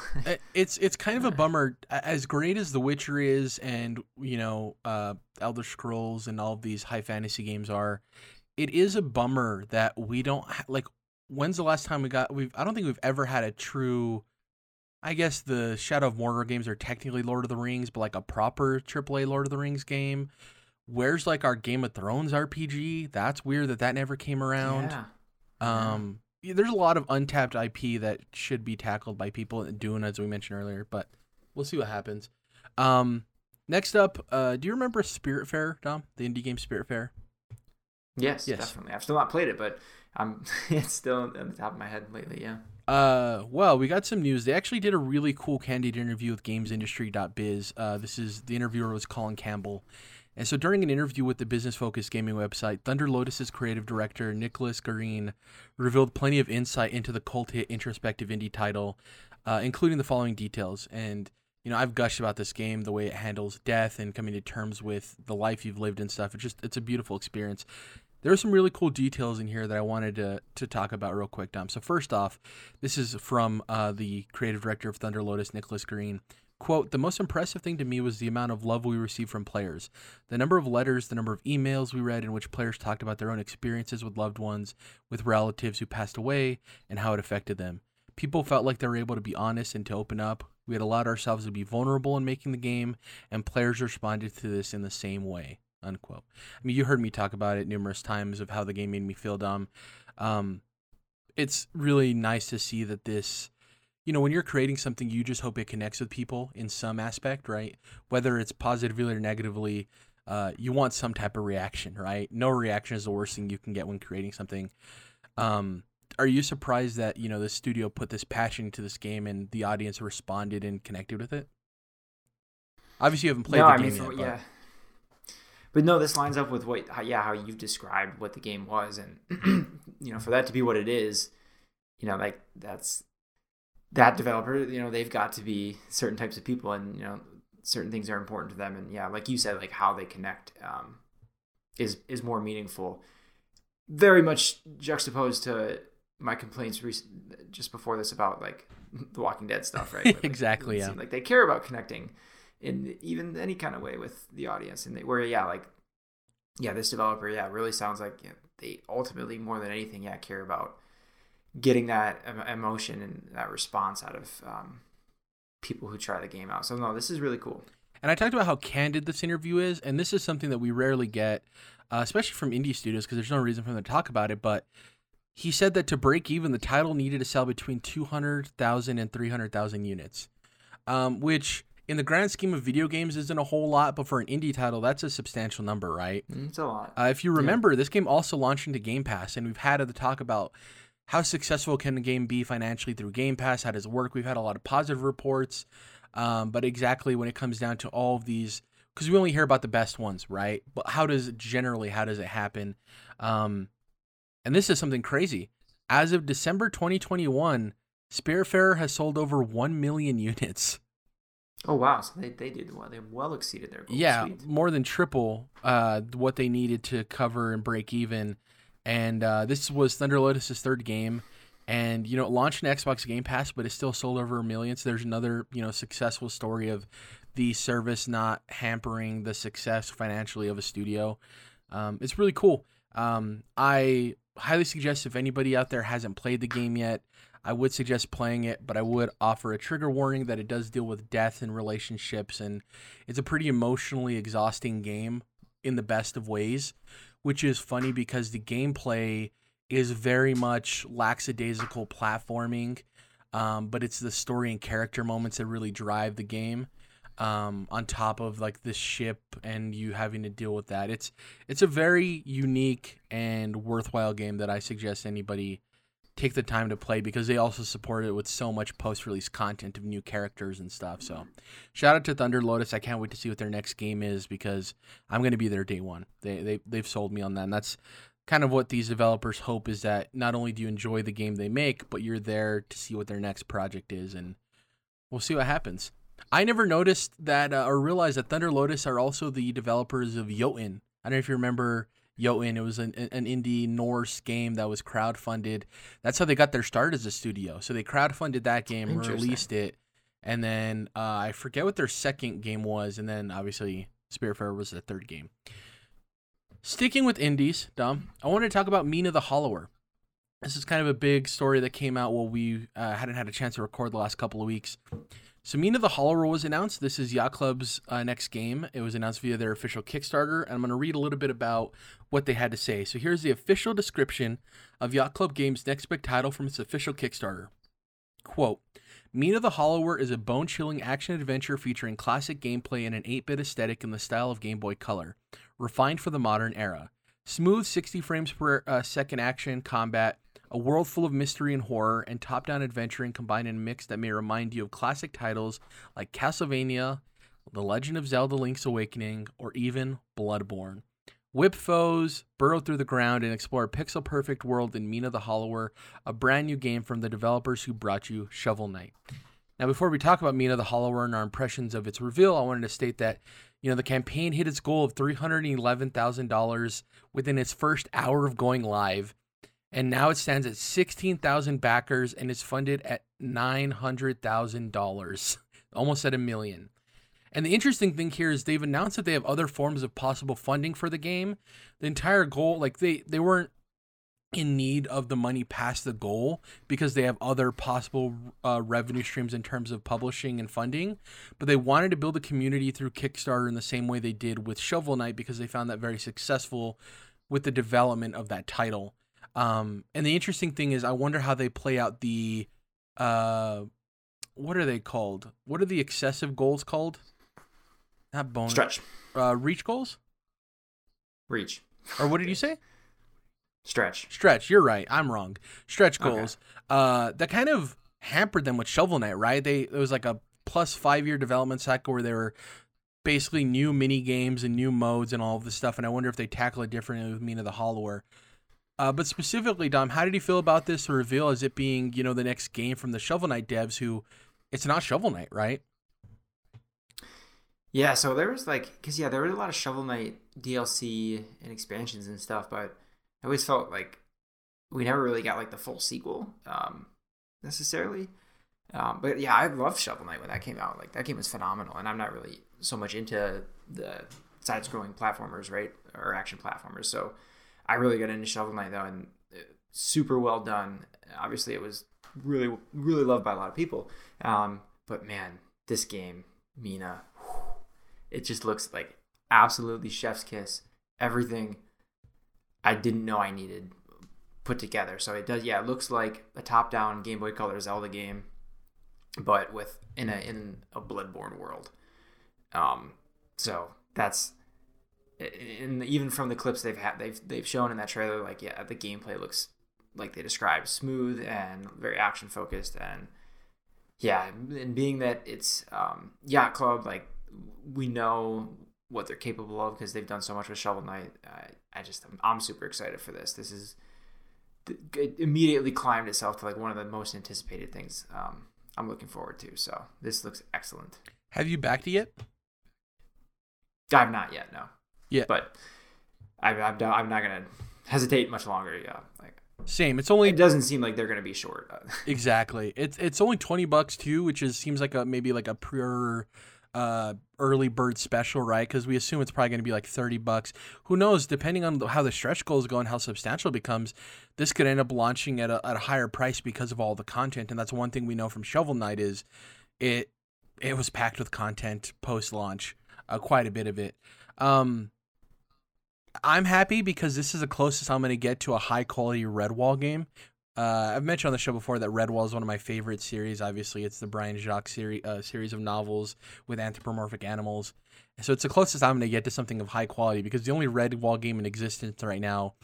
it's it's kind of a bummer as great as The Witcher is and you know, uh Elder Scrolls and all of these high fantasy games are. it is a bummer that we don't ha- like. When's the last time we got? We've I don't think we've ever had a true. I guess the Shadow of Mordor games are technically Lord of the Rings, but like a proper AAA Lord of the Rings game. Where's like our Game of Thrones RPG? That's weird that that never came around. Yeah. Um, yeah, there's a lot of untapped IP that should be tackled by people doing as we mentioned earlier, but we'll see what happens. Um, next up, uh, do you remember Spiritfarer, Dom? The indie game Spiritfarer? Yes, Yes. definitely. I've still not played it, but I'm it's still on the top of my head lately. Yeah. Uh, well, we got some news. They actually did a really cool candid interview with GamesIndustry.biz. Uh, this is the interviewer was Colin Campbell, and so during an interview with the business-focused gaming website, Thunder Lotus's creative director Nicolas Guérin revealed plenty of insight into the cult hit introspective indie title, uh, including the following details. And you know, I've gushed about this game, the way it handles death and coming to terms with the life you've lived and stuff. It's just it's a beautiful experience. There are some really cool details in here that I wanted to to talk about real quick, Dom. So first off, this is from uh, the creative director of Thunder Lotus, Nicolas Guérin. Quote, the most impressive thing to me was the amount of love we received from players. The number of letters, the number of emails we read in which players talked about their own experiences with loved ones, with relatives who passed away, and how it affected them. People felt like they were able to be honest and to open up. We had allowed ourselves to be vulnerable in making the game, and players responded to this in the same way. Unquote. I mean, you heard me talk about it numerous times of how the game made me feel dumb. Um, it's really nice to see that this, you know, when you're creating something, you just hope it connects with people in some aspect, right? Whether it's positively or negatively, uh, you want some type of reaction, right? No reaction is the worst thing you can get when creating something. Um, are you surprised that you know the studio put this passion into this game and the audience responded and connected with it? Obviously, you haven't played no, the I game mean, yet, but- yeah. But no, this lines up with what, how, yeah, how you've described what the game was, and you know, for that to be what it is, you know, like that's that developer. You know, they've got to be certain types of people, and you know, certain things are important to them, and yeah, like you said, like how they connect um, is is more meaningful. Very much juxtaposed to my complaints rec- just before this about like the Walking Dead stuff, right? Like, Exactly, yeah. Like they care about connecting in even any kind of way with the audience, and they, where yeah, like yeah, this developer yeah really sounds like yeah, they ultimately more than anything yeah care about getting that emotion and that response out of um, people who try the game out. So no, this is really cool. And I talked about how candid this interview is, and this is something that we rarely get, uh, especially from indie studios, because there's no reason for them to talk about it. But he said that to break even, the title needed to sell between 200,000 and 300,000 units, um, which in the grand scheme of video games isn't a whole lot, but for an indie title, that's a substantial number, right? Mm, It's a lot. Uh, if you remember, this game also launched into Game Pass, and we've had the talk about how successful can the game be financially through Game Pass? How does it work? We've had a lot of positive reports, um, but exactly when it comes down to all of these, because we only hear about the best ones, right? But how does it generally? How does it happen? Um, and this is something crazy. As of December 2021, Spiritfarer has sold over one million units. oh wow, so they, they did well. They well exceeded their goal. Yeah, more than triple uh, what they needed to cover and break even. And uh, this was Thunder Lotus's third game, and you know, it launched in Xbox Game Pass, but it still sold over a million. So there's another you know successful story of the service not hampering the success financially of a studio. Um, it's really cool. Um, I highly suggest if anybody out there hasn't played the game yet, I would suggest playing it, but I would offer a trigger warning that it does deal with death and relationships, and it's a pretty emotionally exhausting game in the best of ways, which is funny because the gameplay is very much lackadaisical platforming, um, but it's the story and character moments that really drive the game. Um, on top of like the ship and you having to deal with that, it's it's a very unique and worthwhile game that I suggest anybody take the time to play because they also support it with so much post-release content of new characters and stuff. So, shout out to Thunder Lotus. I can't wait to see what their next game is because I'm going to be there day one. They they they've sold me on that. And that's kind of what these developers hope is that not only do you enjoy the game they make, but you're there to see what their next project is, and we'll see what happens. I never noticed that uh, or realized that Thunder Lotus are also the developers of Jotun. I don't know if you remember Jotun. It was an, an indie Norse game that was crowdfunded. That's how they got their start as a studio. So they crowdfunded that game, released it, and then uh, I forget what their second game was, and then obviously Spiritfarer was the third game. Sticking with indies, Dom, I wanted to talk about Mina the Hollower. This is kind of a big story that came out while we uh, hadn't had a chance to record the last couple of weeks. So Mina the Hollower was announced. This is Yacht Club's uh, next game. It was announced via their official Kickstarter, and I'm going to read a little bit about what they had to say. So here's the official description of Yacht Club Games' next big title from its official Kickstarter. Quote, Mina the Hollower is a bone-chilling action adventure featuring classic gameplay and an 8-bit aesthetic in the style of Game Boy Color, refined for the modern era. Smooth 60 frames per uh, second action combat, a world full of mystery and horror, and top down adventuring combined in a mix that may remind you of classic titles like Castlevania, The Legend of Zelda Link's Awakening, or even Bloodborne. Whip foes, burrow through the ground, and explore a pixel perfect world in Mina the Hollower, a brand new game from the developers who brought you Shovel Knight. Now, before we talk about Mina the Hollower and our impressions of its reveal, I wanted to state that you know the campaign hit its goal of three hundred eleven thousand dollars within its first hour of going live, and now it stands at sixteen thousand backers and is funded at nine hundred thousand dollars, almost at a million. And the interesting thing here is they've announced that they have other forms of possible funding for the game. The entire goal, like they they weren't in need of the money past the goal because they have other possible uh, revenue streams in terms of publishing and funding. But they wanted to build a community through Kickstarter in the same way they did with Shovel Knight because they found that very successful with the development of that title. Um, and the interesting thing is, I wonder how they play out the, uh, what are they called? What are the excessive goals called? Not bonus. Stretch. Uh, reach goals. Reach. Or what did you say? Stretch. Stretch. You're right. I'm wrong. Stretch Okay. goals. Uh, that kind of hampered them with Shovel Knight, right? They it was like a plus five year development cycle where they were basically new mini games and new modes and all of this stuff. And I wonder if they tackle it differently with Mina the Hollower. Uh, but specifically, Dom, how did you feel about this reveal as it being, you know, the next game from the Shovel Knight devs who it's not Shovel Knight, right? Yeah, so there was like, because yeah, there was a lot of Shovel Knight DLC and expansions and stuff, but I always felt like we never really got like the full sequel um, necessarily. Um, but yeah, I loved Shovel Knight when that came out. Like that game was phenomenal, and I'm not really so much into the side-scrolling platformers, right, or action platformers. So I really got into Shovel Knight though, and uh, super well done. Obviously, it was really, really loved by a lot of people. Um, but man, this game, Mina, it just looks like absolutely chef's kiss. Everything I didn't know I needed put together. So it does, yeah, it looks like a top-down Game Boy Color Zelda game, but with in a in a Bloodborne world. Um, so that's and even from the clips they've had they've they've shown in that trailer, like yeah, the gameplay looks like they described smooth and very action focused and yeah, and being that it's um, Yacht Club, like we know what they're capable of because they've done so much with Shovel Knight. I, I just I'm, I'm super excited for this. This is it immediately climbed itself to like one of the most anticipated things um, I'm looking forward to. So this looks excellent. Have you backed it yet? I've not yet, no. Yeah. but I, I'm I'm not gonna hesitate much longer. Yeah, like Same. It's only it doesn't seem like they're gonna be short. Exactly. It's it's only twenty bucks too, which is seems like a maybe like a pure uh early bird special, right? Because we assume it's probably going to be like thirty bucks. Who knows? Depending on how the stretch goals go and how substantial it becomes, this could end up launching at a, at a higher price because of all the content. And that's one thing we know from Shovel Knight is it it was packed with content post launch, uh, quite a bit of it. Um, I'm happy because this is the closest I'm going to get to a high quality Redwall game. Uh, I've mentioned on the show before that Redwall is one of my favorite series. Obviously, it's the Brian Jacques series uh, series of novels with anthropomorphic animals. So it's the closest I'm going to get to something of high quality because the only Redwall game in existence right now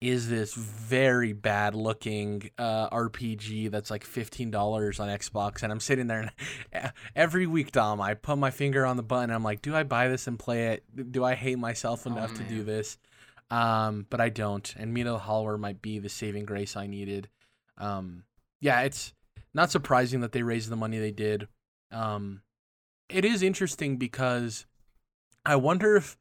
is this very bad looking uh, RPG that's like fifteen dollars on Xbox, and I'm sitting there and every week, Dom, I put my finger on the button. And I'm like, do I buy this and play it? Do I hate myself enough to do this? Um, but I don't. And Mina the Hollower might be the saving grace I needed. Um, yeah, it's not surprising that they raised the money they did. Um, it is interesting because I wonder if,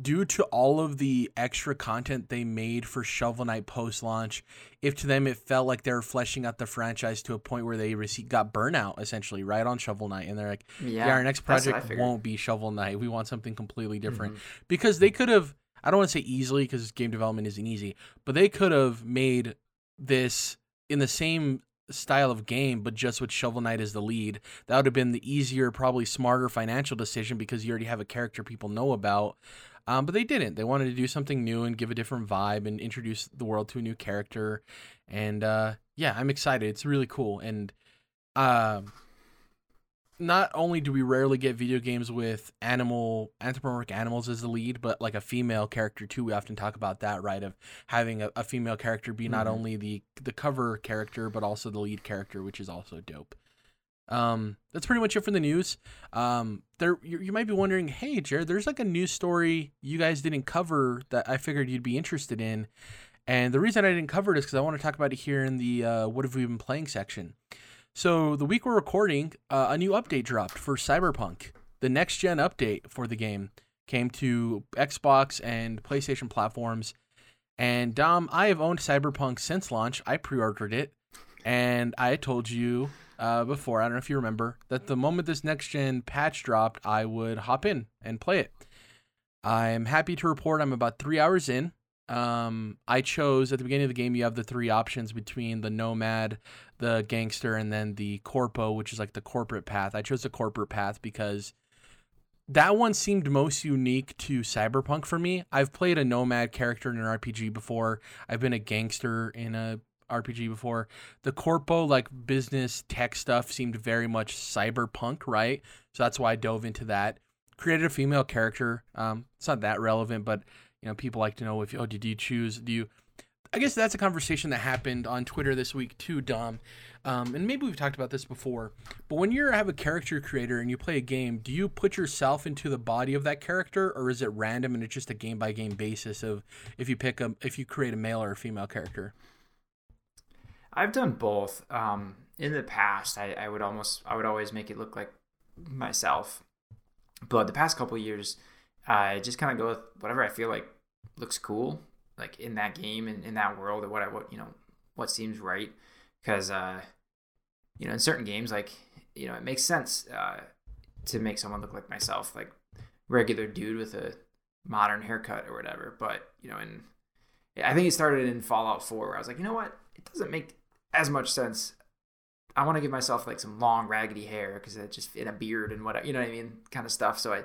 due to all of the extra content they made for Shovel Knight post launch, if to them it felt like they were fleshing out the franchise to a point where they received, got burnout essentially right on Shovel Knight, and they're like, yeah, our next that's what I project won't be Shovel Knight. We want something completely different Mhm. because they could have. I don't want to say easily because game development isn't easy, but they could have made this in the same style of game, but just with Shovel Knight as the lead. That would have been the easier, probably smarter financial decision because you already have a character people know about. Um, but they didn't. They wanted to do something new and give a different vibe and introduce the world to a new character. And uh, yeah, I'm excited. It's really cool. And uh, not only do we rarely get video games with animal anthropomorphic animals as the lead, but like a female character too. We often talk about that, right? Of having a, a female character be not Mhm. only the the cover character but also the lead character, which is also dope. Um, that's pretty much it for the news. Um, there you, you might be wondering, hey Jared, there's like a news story you guys didn't cover that I figured you'd be interested in, and the reason I didn't cover it is because I want to talk about it here in the uh, what have we been playing section. So the week we're recording, uh, a new update dropped for Cyberpunk. The next gen update for the game came to Xbox and PlayStation platforms. And Dom, I have owned Cyberpunk since launch. I pre-ordered it, and I told you uh, before. I don't know if you remember that the moment this next gen patch dropped, I would hop in and play it. I'm happy to report I'm about three hours in. Um, I chose at the beginning of the game. You have the three options between the nomad, the gangster, and then the corpo, which is like the corporate path. I chose the corporate path because that one seemed most unique to cyberpunk for me. I've played a nomad character in an RPG before. I've been a gangster in a RPG before. The corpo like business tech stuff seemed very much cyberpunk, right? So that's why I dove into that. Created a female character. Um, it's not that relevant, but you know, people like to know if oh, did you choose? Do you? I guess that's a conversation that happened on Twitter this week too, Dom. Um, and maybe we've talked about this before. But when you have a character creator and you play a game, do you put yourself into the body of that character, or is it random and it's just a game by game basis of if you pick a if you create a male or a female character? I've done both. Um, in the past, I, I would almost, I would always make it look like myself. But the past couple years, I just kind of go with whatever I feel like looks cool, like in that game and in that world, or what I, what you know, what seems right. Because, uh, you know, in certain games, like you know, it makes sense uh, to make someone look like myself, like regular dude with a modern haircut or whatever. But you know, in I think it started in Fallout 4 where I was like, you know what? It doesn't make as much sense. I want to give myself like some long raggedy hair because it just in a beard and what you know what I mean, kind of stuff. So I,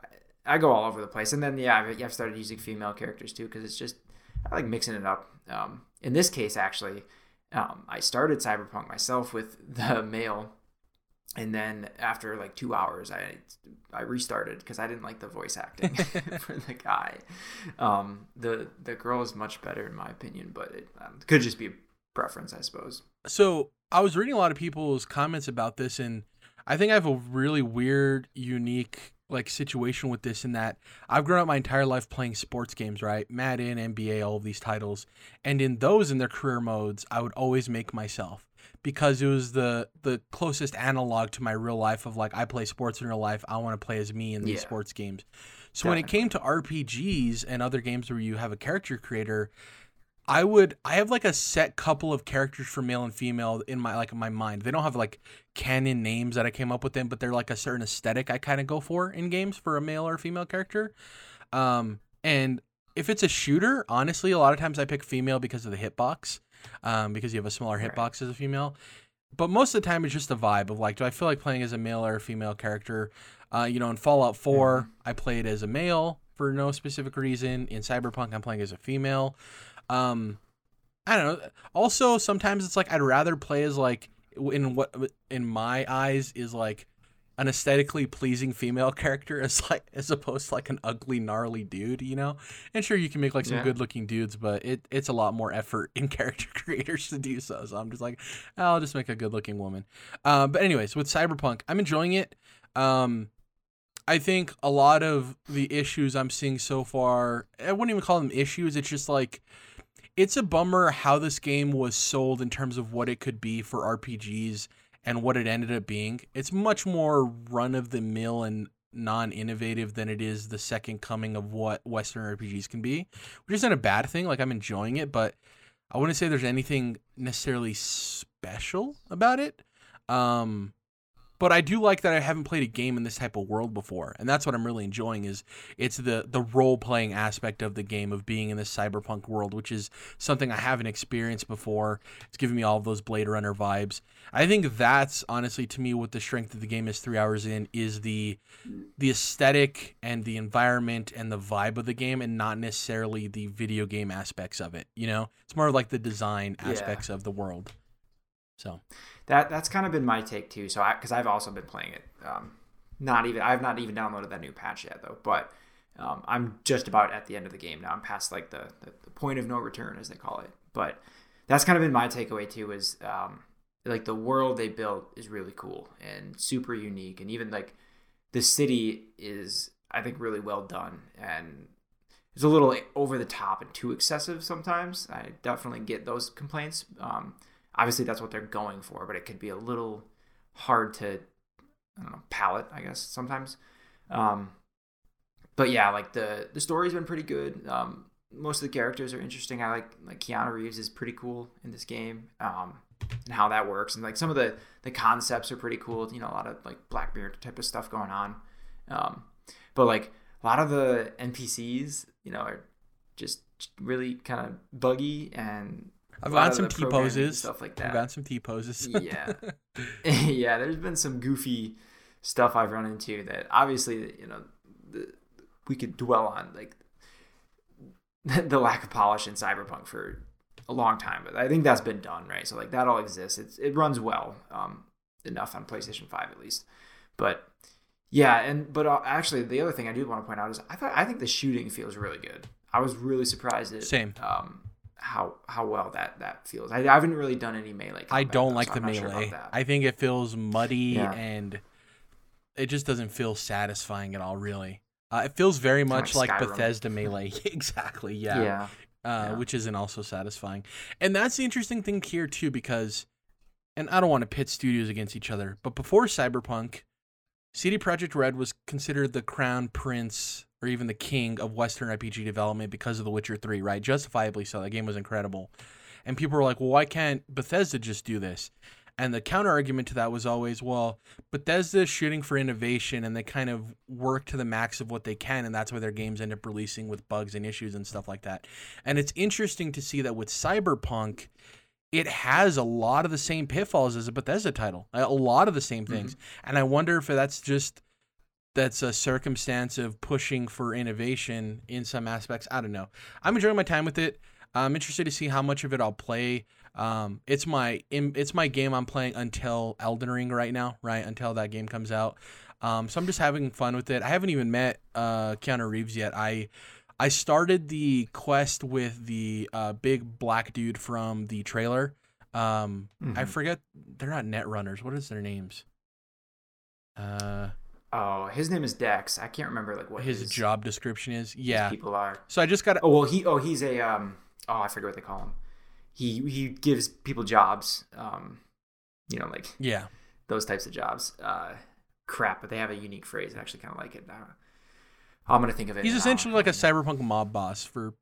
I, I go all over the place. And then yeah, I've, I've started using female characters too because it's just I like mixing it up. Um, in this case, actually, um, I started Cyberpunk myself with the male, and then after like two hours, I I restarted because I didn't like the voice acting for the guy. Um, the the girl is much better in my opinion, but it um, could just be preference, I suppose. So I was reading a lot of people's comments about this, and I think I have a really weird, unique like situation with this in that I've grown up my entire life playing sports games, right? Madden, NBA, all of these titles. And in those in their career modes, I would always make myself because it was the the closest analog to my real life of like I play sports in real life, I want to play as me in these Yeah. sports games. So when it came to RPGs and other games where you have a character creator, I would I have like a set couple of characters for male and female in my like in my mind. They don't have like canon names that I came up with them, but they're like a certain aesthetic I kind of go for in games for a male or female character. Um and if it's a shooter, honestly, a lot of times I pick female because of the hitbox. Um because you have a smaller Right. hitbox as a female. But most of the time it's just a vibe of like do I feel like playing as a male or a female character? Uh you know, in Fallout 4, I played as a male for no specific reason. In Cyberpunk, I'm playing as a female. Um, I don't know. Also, sometimes it's like I'd rather play as like in what in my eyes is like an aesthetically pleasing female character as like as opposed to like an ugly gnarly dude, you know. And sure, you can make like some Yeah. good looking dudes, but it it's a lot more effort in character creators to do so. So I'm just like, I'll just make a good looking woman. Um, but anyways, with Cyberpunk, I'm enjoying it. Um, I think a lot of the issues I'm seeing so far, I wouldn't even call them issues. It's just like, it's a bummer how this game was sold in terms of what it could be for RPGs and what it ended up being. It's much more run of the mill and non innovative than it is the second coming of what Western RPGs can be, which isn't a bad thing. Like, I'm enjoying it, but I wouldn't say there's anything necessarily special about it. Um, but I do like that I haven't played a game in this type of world before, and that's what I'm really enjoying. Is it's the the role playing aspect of the game of being in this cyberpunk world, which is something I haven't experienced before. It's giving me all of those Blade Runner vibes. I think that's honestly to me what the strength of the game is. Three hours in is the the aesthetic and the environment and the vibe of the game, and not necessarily the video game aspects of it. You know, it's more like the design Yeah. aspects of the world. So That that's kind of been my take too. So because I've also been playing it. Um, not even I've not even downloaded that new patch yet though. But um, I'm just about at the end of the game now. I'm past like the, the the point of no return as they call it. But that's kind of been my takeaway too. Is um, like the world they built is really cool and super unique, and even like the city is I think really well done and it's a little over the top and too excessive sometimes. I definitely get those complaints. Um, obviously, that's what they're going for, but it could be a little hard to, I don't know, palate, I guess, sometimes. Um, but yeah, like the the story's been pretty good. Um, most of the characters are interesting. I like like Keanu Reeves is pretty cool in this game, um, and how that works, and like some of the the concepts are pretty cool. You know, a lot of like Black Mirror type of stuff going on. Um, but like a lot of the NPCs, you know, are just really kind of buggy and I've gotten some T poses, stuff like that. I've gotten some T poses. yeah, yeah. There's been some goofy stuff I've run into that obviously you know the, we could dwell on like the lack of polish in Cyberpunk for a long time, but I think that's been done right. So like that all exists. It's it runs well um, enough on PlayStation Five at least, but yeah, and but uh, actually the other thing I do want to point out is I thought I think the shooting feels really good. I was really surprised at Same. um, how how well that that feels. I, I haven't really done any melee. I don't though, like so the I'm sure melee. I think it feels muddy Yeah. and it just doesn't feel satisfying at all. Really, uh, it feels very much like like, Bethesda melee. exactly. Yeah. yeah. Uh, Yeah. Which isn't also satisfying, and that's the interesting thing here too, because, and I don't want to pit studios against each other, but before Cyberpunk, CD Projekt Red was considered the crown prince or even the king of Western RPG development because of The Witcher 3, right? Justifiably so. That game was incredible. And people were like, well, why can't Bethesda just do this? And the counter argument to that was always, well, Bethesda is shooting for innovation and they kind of work to the max of what they can. And that's why their games end up releasing with bugs and issues and stuff like that. And it's interesting to see that with Cyberpunk, it has a lot of the same pitfalls as a Bethesda title, a lot of the same things. Mm-hmm. And I wonder if that's just that's a circumstance of pushing for innovation in some aspects. I don't know. I'm enjoying my time with it. I'm interested to see how much of it I'll play. Um, it's my it's my game I'm playing until Elden Ring right now, right? Until that game comes out. Um, so I'm just having fun with it. I haven't even met uh, Keanu Reeves yet. I I started the quest with the uh, big black dude from the trailer. Um, I Mhm. forget they're not net runners. What is their names? Uh, Oh, his name is Dex. I can't remember like what his, job description is. his Yeah. people are. So I just got. Oh well, he oh he's a um oh I forget what they call him. He he gives people jobs. Um, you know like Yeah. those types of jobs. Uh, crap, but they have a unique phrase. I actually kind of like it. Uh, I'm gonna think of it. He's essentially like a cyberpunk mob boss for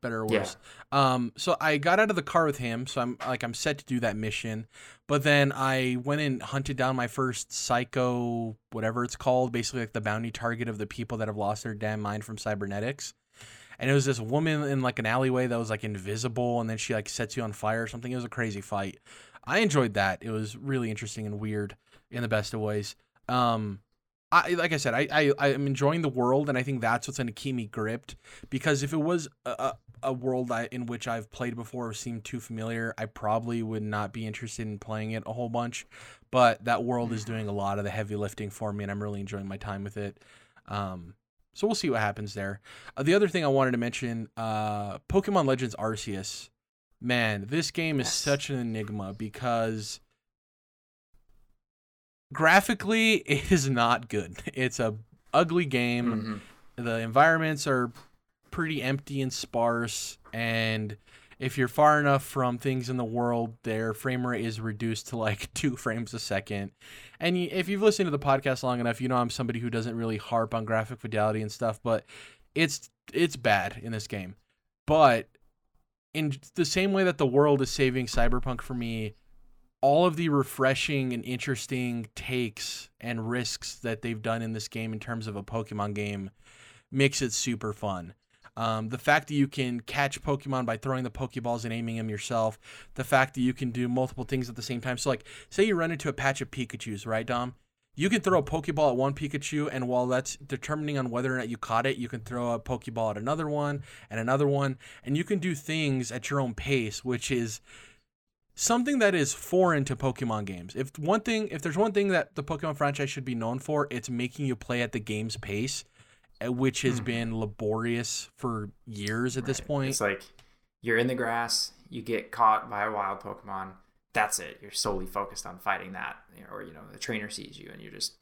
better or Yeah. worse. Um, so I got out of the car with him, so I'm like I'm set to do that mission. But then I went and hunted down my first psycho, whatever it's called, basically like the bounty target of the people that have lost their damn mind from cybernetics. And it was this woman in like an alleyway that was like invisible, and then she like sets you on fire or something. It was a crazy fight. I enjoyed that. It was really interesting and weird in the best of ways. Um, I like I said, I I I am enjoying the world, and I think that's what's going to keep me gripped. Because if it was a, a, world I, in which I've played before or seemed too familiar, I probably would not be interested in playing it a whole bunch. But that world is doing a lot of the heavy lifting for me, and I'm really enjoying my time with it. Um, so we'll see what happens there. Uh, the other thing I wanted to mention, uh, Pokemon Legends Arceus. Man, this game is Yes. such an enigma because graphically it is not good. It's a ugly game. Mhm. The environments are pretty empty and sparse and if you're far enough from things in the world, their frame rate is reduced to like two frames a second. And if you've listened to the podcast long enough, you know I'm somebody who doesn't really harp on graphic fidelity and stuff, but it's it's bad in this game. But in the same way that the world is saving Cyberpunk for me, all of the refreshing and interesting takes and risks that they've done in this game in terms of a Pokemon game makes it super fun. Um, the fact that you can catch Pokemon by throwing the Pokeballs and aiming them yourself, the fact that you can do multiple things at the same time. So, like, say you run into a patch of Pikachu's, right, Dom? You can throw a Pokeball at one Pikachu, and while that's determining on whether or not you caught it, you can throw a Pokeball at another one and another one, and you can do things at your own pace, which is something that is foreign to Pokemon games. If one thing, if there's one thing that the Pokemon franchise should be known for, it's making you play at the game's pace uh, which has hmm. been laborious for years at right. this point. It's like you're in the grass, you get caught by a wild Pokemon. That's it. You're solely focused on fighting that, or you know, the trainer sees you and you're just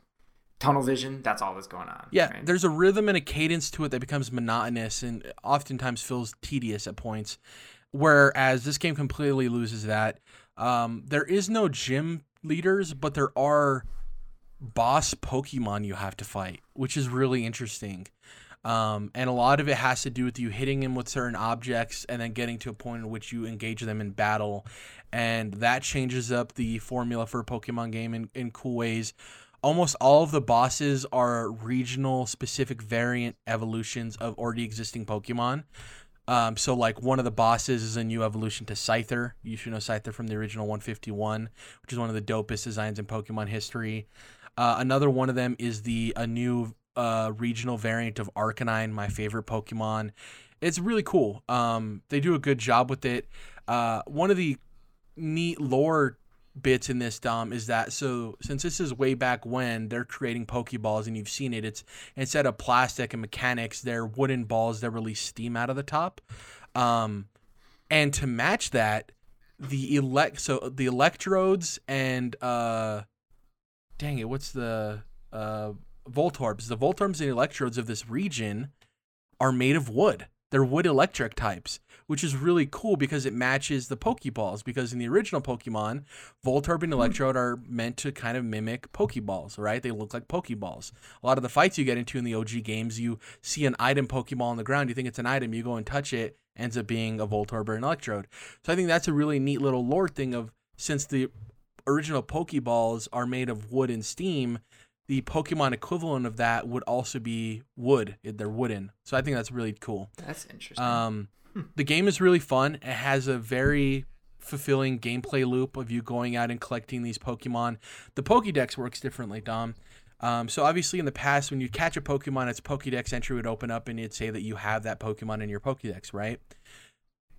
tunnel vision. That's all that's going on. Yeah, right? there's a rhythm and a cadence to it that becomes monotonous and oftentimes feels tedious at points. Whereas this game completely loses that. Um, there is no gym leaders, but there are boss Pokemon you have to fight, which is really interesting. Um, and a lot of it has to do with you hitting them with certain objects and then getting to a point in which you engage them in battle. And that changes up the formula for a Pokemon game in, in cool ways. Almost all of the bosses are regional specific variant evolutions of already existing Pokemon. Um, so like one of the bosses is a new evolution to Scyther. You should know Scyther from the original 151, which is one of the dopest designs in Pokemon history. Uh, another one of them is the a new uh, regional variant of Arcanine, my favorite Pokemon. It's really cool. Um, they do a good job with it. Uh, one of the neat lore bits in this Dom is that so since this is way back when they're creating Pokeballs and you've seen it, it's instead of plastic and mechanics, they're wooden balls that release steam out of the top. Um, and to match that, the elect so the electrodes and uh dang it, what's the uh, Voltorbs? The Voltorbs and electrodes of this region are made of wood. They're wood electric types, which is really cool because it matches the Pokeballs. Because in the original Pokemon, Voltorb and hmm. Electrode are meant to kind of mimic Pokeballs, right? They look like Pokeballs. A lot of the fights you get into in the OG games, you see an item Pokeball on the ground, you think it's an item, you go and touch it, ends up being a Voltorb or an Electrode. So I think that's a really neat little lore thing of since the original Pokeballs are made of wood and steam, the Pokemon equivalent of that would also be wood. They're wooden. So I think that's really cool. That's interesting. Um. The game is really fun. It has a very fulfilling gameplay loop of you going out and collecting these Pokemon. The Pokedex works differently, Dom. Um, so obviously in the past, when you catch a Pokemon, its Pokedex entry would open up and it'd say that you have that Pokemon in your Pokedex, right?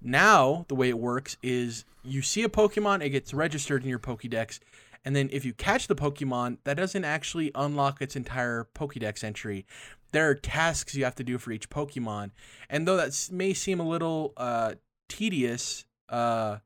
Now, the way it works is you see a Pokemon, it gets registered in your Pokédex, and then if you catch the Pokemon, that doesn't actually unlock its entire Pokédex entry. There are tasks you have to do for each Pokemon, and though that may seem a little uh, tedious, uh,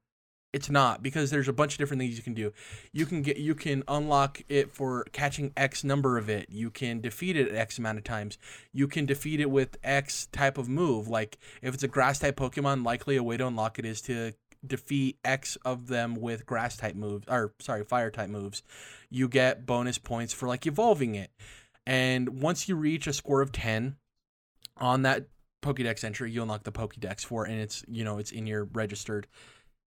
it's not because there's a bunch of different things you can do. You can get you can unlock it for catching X number of it. You can defeat it X amount of times. You can defeat it with X type of move. Like if it's a grass type Pokemon, likely a way to unlock it is to defeat X of them with grass type moves or sorry, fire type moves. You get bonus points for like evolving it. And once you reach a score of 10 on that Pokédex entry, you unlock the Pokédex for it and it's, you know, it's in your registered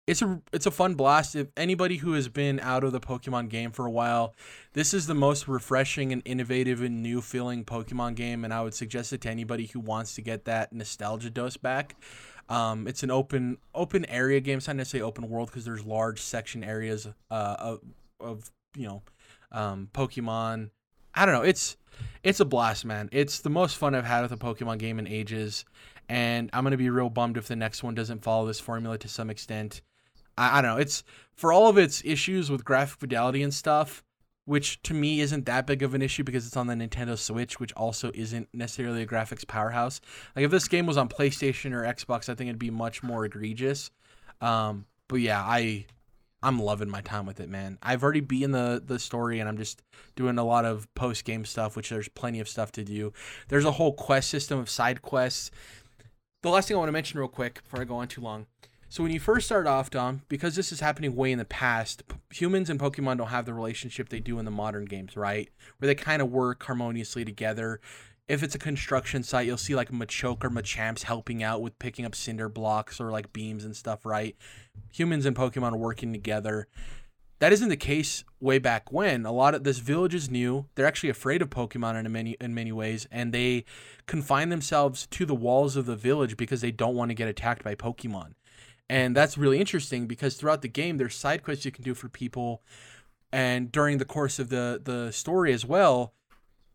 it's a it's a fun blast. If anybody who has been out of the Pokemon game for a while, this is the most refreshing and innovative and new feeling Pokemon game, and I would suggest it to anybody who wants to get that nostalgia dose back. Um, it's an open open area game. It's not necessarily open world because there's large section areas uh, of, of you know um, Pokemon. I don't know. It's it's a blast, man. It's the most fun I've had with a Pokemon game in ages, and I'm gonna be real bummed if the next one doesn't follow this formula to some extent. I, I don't know. It's for all of its issues with graphic fidelity and stuff, which to me isn't that big of an issue because it's on the Nintendo Switch, which also isn't necessarily a graphics powerhouse. Like if this game was on PlayStation or Xbox, I think it'd be much more egregious. Um, but yeah, I I'm loving my time with it, man. I've already beaten the the story, and I'm just doing a lot of post game stuff, which there's plenty of stuff to do. There's a whole quest system of side quests. The last thing I want to mention real quick before I go on too long so when you first start off, Dom, because this is happening way in the past, p- humans and Pokemon don't have the relationship they do in the modern games, right? Where they kind of work harmoniously together. If it's a construction site, you'll see like Machoke or Machamps helping out with picking up cinder blocks or like beams and stuff, right? Humans and Pokemon are working together. That isn't the case way back when. A lot of this village is new. They're actually afraid of Pokemon in many in many ways, and they confine themselves to the walls of the village because they don't want to get attacked by Pokemon. And that's really interesting because throughout the game, there's side quests you can do for people, and during the course of the the story as well,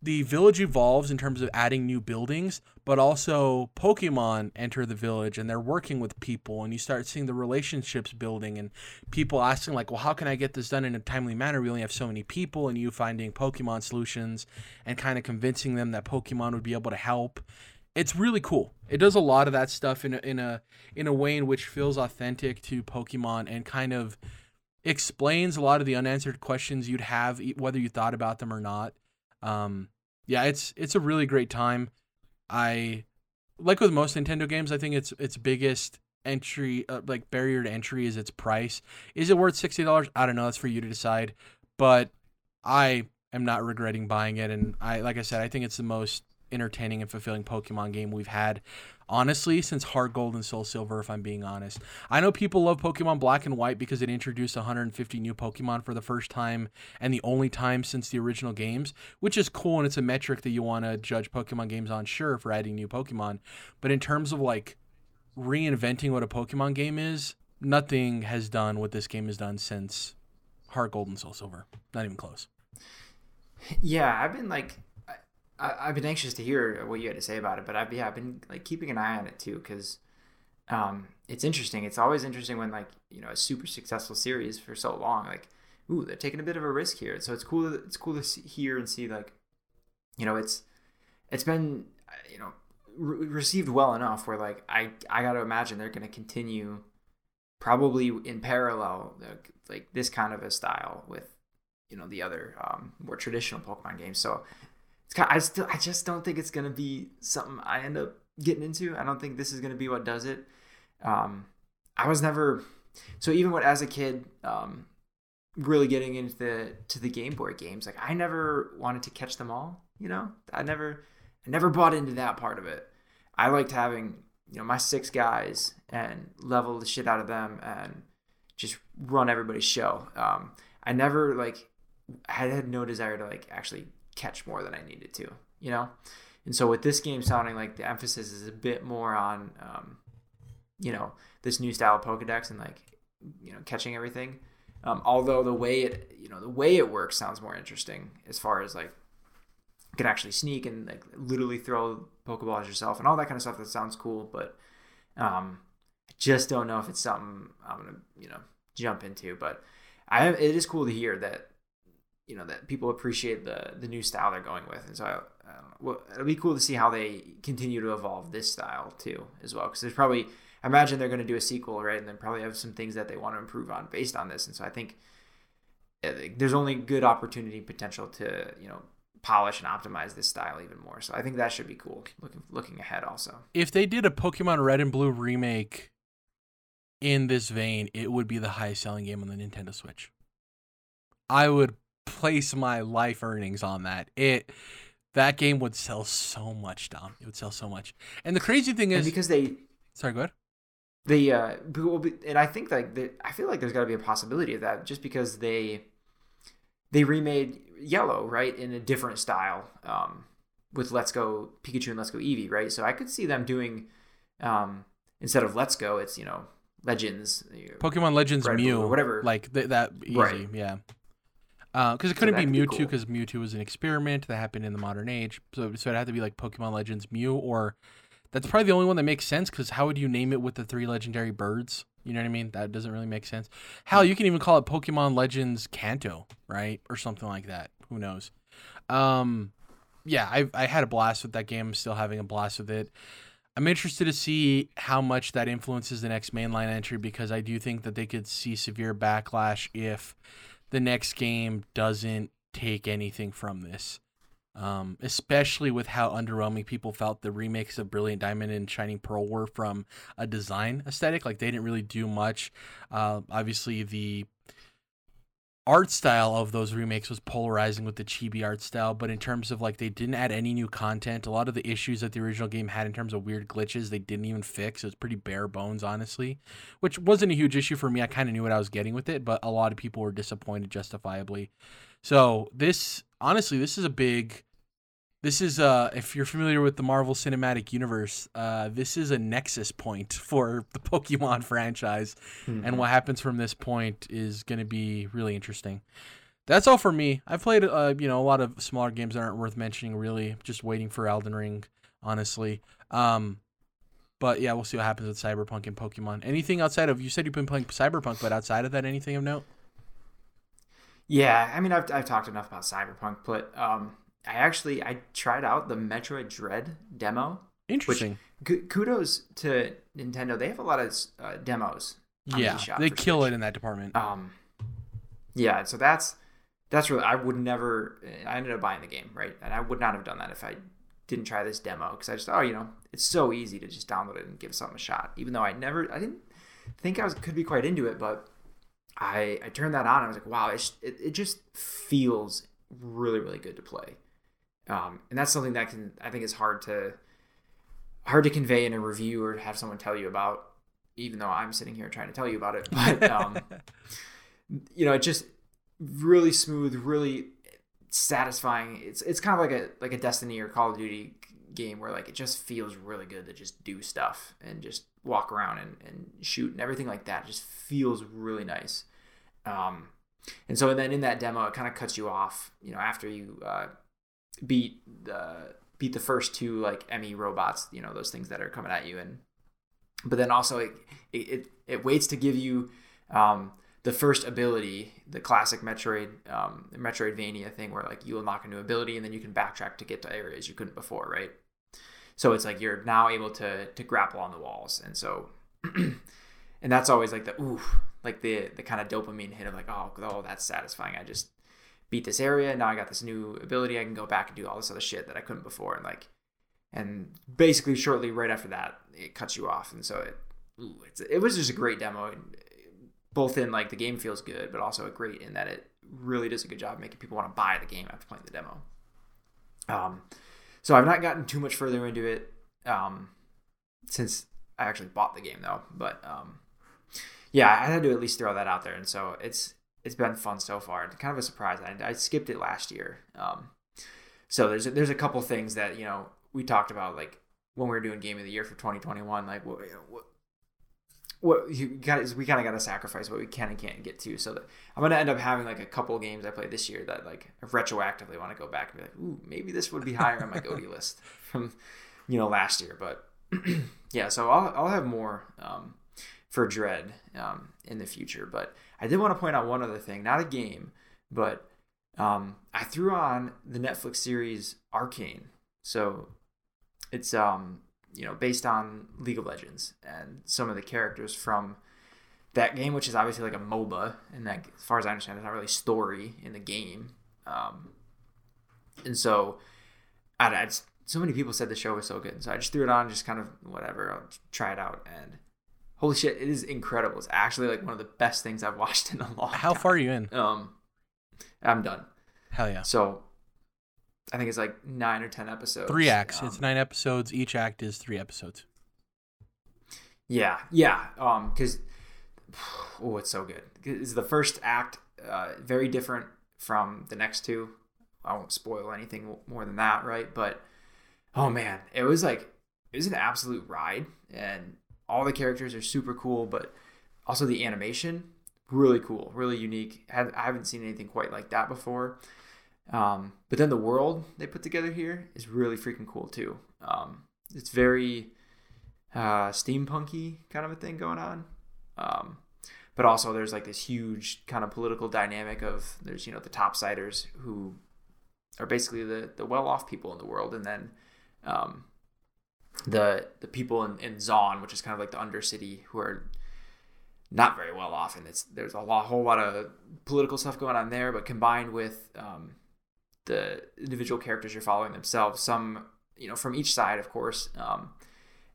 the village evolves in terms of adding new buildings, but also Pokemon enter the village and they're working with people, and you start seeing the relationships building and people asking like, "Well, how can I get this done in a timely manner? We only have so many people," and you finding Pokemon solutions and kind of convincing them that Pokemon would be able to help. It's really cool. It does a lot of that stuff in a, in a in a way in which feels authentic to Pokemon and kind of explains a lot of the unanswered questions you'd have whether you thought about them or not. Um, yeah, it's it's a really great time. I like with most Nintendo games, I think its its biggest entry uh, like barrier to entry is its price. Is it worth sixty dollars? I don't know. That's for you to decide. But I am not regretting buying it, and I like I said, I think it's the most entertaining and fulfilling Pokemon game we've had honestly since Heart Gold and Soul Silver if I'm being honest. I know people love Pokemon Black and White because it introduced 150 new Pokemon for the first time and the only time since the original games, which is cool and it's a metric that you want to judge Pokemon games on sure for adding new Pokemon, but in terms of like reinventing what a Pokemon game is, nothing has done what this game has done since Heart Gold and Soul Silver. Not even close. Yeah, I've been like I, have been anxious to hear what you had to say about it, but I've yeah, I've been like keeping an eye on it too because um, it's interesting. It's always interesting when like you know a super successful series for so long, like ooh, they're taking a bit of a risk here. So it's cool. To, it's cool to see, hear and see like you know it's it's been you know re- received well enough where like I I got to imagine they're going to continue probably in parallel like, like this kind of a style with you know the other um, more traditional Pokemon games. So kind of, I still I just don't think it's gonna be something I end up getting into. I don't think this is gonna be what does it. Um, I was never so even when as a kid, um, really getting into the to the Game Boy games, like I never wanted to catch them all. You know, I never I never bought into that part of it. I liked having you know my six guys and level the shit out of them and just run everybody's show. Um, I never like I had no desire to like actually catch more than I needed to, you know? And so with this game sounding like the emphasis is a bit more on, um, you know, this new style of Pokedex and like, you know, catching everything. Um, although the way it, you know, the way it works sounds more interesting as far as like, can actually sneak and like literally throw Pokeballs yourself and all that kind of stuff. That sounds cool, but um, I just don't know if it's something I'm gonna, you know, jump into. But I, it is cool to hear that you know that people appreciate the the new style they're going with, and so I, um, well, it'll be cool to see how they continue to evolve this style too as well. Because there's probably I imagine they're going to do a sequel, right, and then probably have some things that they want to improve on based on this, and so I think there's only good opportunity potential to you know polish and optimize this style even more. So I think that should be cool looking looking ahead also. If they did a Pokemon Red and Blue remake in this vein, it would be the highest selling game on the Nintendo Switch. I would place my life earnings on that. It that game would sell so much, Dom. It would sell so much. And the crazy thing is and because they sorry, go ahead. The uh, and I think like the, I feel like there's got to be a possibility of that just because they they remade Yellow right in a different style um, with Let's Go Pikachu and Let's Go Eevee right. So I could see them doing um, instead of Let's Go, it's you know Legends, Pokemon Legends Red Mew, or whatever, like th- that easy, right. yeah because uh, it couldn't so be Mewtwo because cool. Mewtwo was an experiment that happened in the modern age. So, so it had to be like Pokemon Legends Mew, or that's probably the only one that makes sense. Because how would you name it with the three legendary birds? You know what I mean? That doesn't really make sense. Hell, you can even call it Pokemon Legends Kanto, right, or something like that. Who knows? Um, yeah, I I had a blast with that game. I'm still having a blast with it. I'm interested to see how much that influences the next mainline entry because I do think that they could see severe backlash if the next game doesn't take anything from this. Um, especially with how underwhelming people felt the remakes of Brilliant Diamond and Shining Pearl were from a design aesthetic. Like they didn't really do much. Uh, obviously, the art style of those remakes was polarizing with the chibi art style, but in terms of like they didn't add any new content. A lot of the issues that the original game had in terms of weird glitches, they didn't even fix. It was pretty bare bones, honestly, which wasn't a huge issue for me. I kind of knew what I was getting with it, but a lot of people were disappointed justifiably. So this, honestly, this is a big. This is uh if you're familiar with the Marvel Cinematic Universe, uh this is a nexus point for the Pokemon franchise Mm-hmm. and what happens from this point is going to be really interesting. That's all for me. I've played uh you know a lot of smaller games that aren't worth mentioning really. Just waiting for Elden Ring, honestly. Um but yeah, we'll see what happens with Cyberpunk and Pokemon. Anything outside of you said you've been playing Cyberpunk, but outside of that anything of note? Yeah, I mean, I've, I've talked enough about Cyberpunk, but um, I actually I tried out the Metroid Dread demo. Interesting. K- kudos to Nintendo; they have a lot of uh, demos. yeah, they kill Switch. it in that department. Um, yeah, so that's that's really I would never. I ended up buying the game, right? And I would not have done that if I didn't try this demo because I just oh you know it's so easy to just download it and give something a shot. Even though I never I didn't think I was could be quite into it, but I I turned that on and I was like wow it's, it it just feels really really good to play. Um, and that's something that can I think is hard to hard to convey in a review or have someone tell you about even though I'm sitting here trying to tell you about it. But um, you know, it just really smooth, really satisfying. It's it's kind of like a like a Destiny or Call of Duty game where like it just feels really good to just do stuff and just walk around and, and shoot and everything like that. It just feels really nice. Um, and so then in that demo, it kind of cuts you off. You know, after you uh, beat the beat the first two like EMMI robots, you know those things that are coming at you, and but then also it it, it waits to give you um, the first ability, the classic Metroid um, Metroidvania thing, where like you unlock a new ability and then you can backtrack to get to areas you couldn't before, right? So it's like you're now able to to grapple on the walls, and so and that's always like the ooh, like the the kind of dopamine hit of like oh oh that's satisfying. I just beat this area, now I got this new ability. I can go back and do all this other shit that I couldn't before, and like and basically shortly right after that it cuts you off and so it ooh, it was just a great demo both in like the game feels good but also a great in that it really does a good job making people want to buy the game after playing the demo um so i've not gotten too much further into it um since i actually bought the game though but um yeah i had to at least throw that out there and so it's it's been fun so far. It's kind of a surprise. I, I skipped it last year um so there's a, there's a couple things that you know we talked about like when we were doing game of the year for 2021 like what what, what you got we kind of got to sacrifice what we can and can't get to so that i'm gonna end up having like a couple games i played this year that like I retroactively want to go back and be like ooh maybe this would be higher on my GOTY list from you know last year but yeah so i'll, I'll have more um, for dread um, in the future but i did want to point out one other thing not a game but um, i threw on the netflix series arcane so it's um you know based on League of Legends and some of the characters from that game, which is obviously like a MOBA, and that as far as I understand, there's not really story in the game. Um, and so, I, I just, so many people said the show was so good, so I just threw it on, just kind of whatever, I'll try it out, and holy shit, it is incredible. It's actually like one of the best things I've watched in a long. How time. far are you in? Um, I'm done. Hell yeah. So I think it's like nine or ten episodes. Three acts. Um, it's nine episodes. Each act is three episodes. Yeah, yeah. Um, because oh, it's so good. It's the first act, uh, very different from the next two. I won't spoil anything more than that, right? But oh man, it was like it was an absolute ride, and all the characters are super cool, but also the animation really cool, really unique. I haven't seen anything quite like that before. Um, but then the world they put together here is really freaking cool too. Um, it's very uh, steampunky kind of a thing going on. Um, but also there's like this huge kind of political dynamic of there's you know the topsiders who are basically the the well off people in the world, and then um, the the people in, in Zaun, which is kind of like the undercity, who are not very well off, and it's there's a lot, whole lot of political stuff going on there, but combined with um, the individual characters you're following themselves, some you know from each side, of course, um,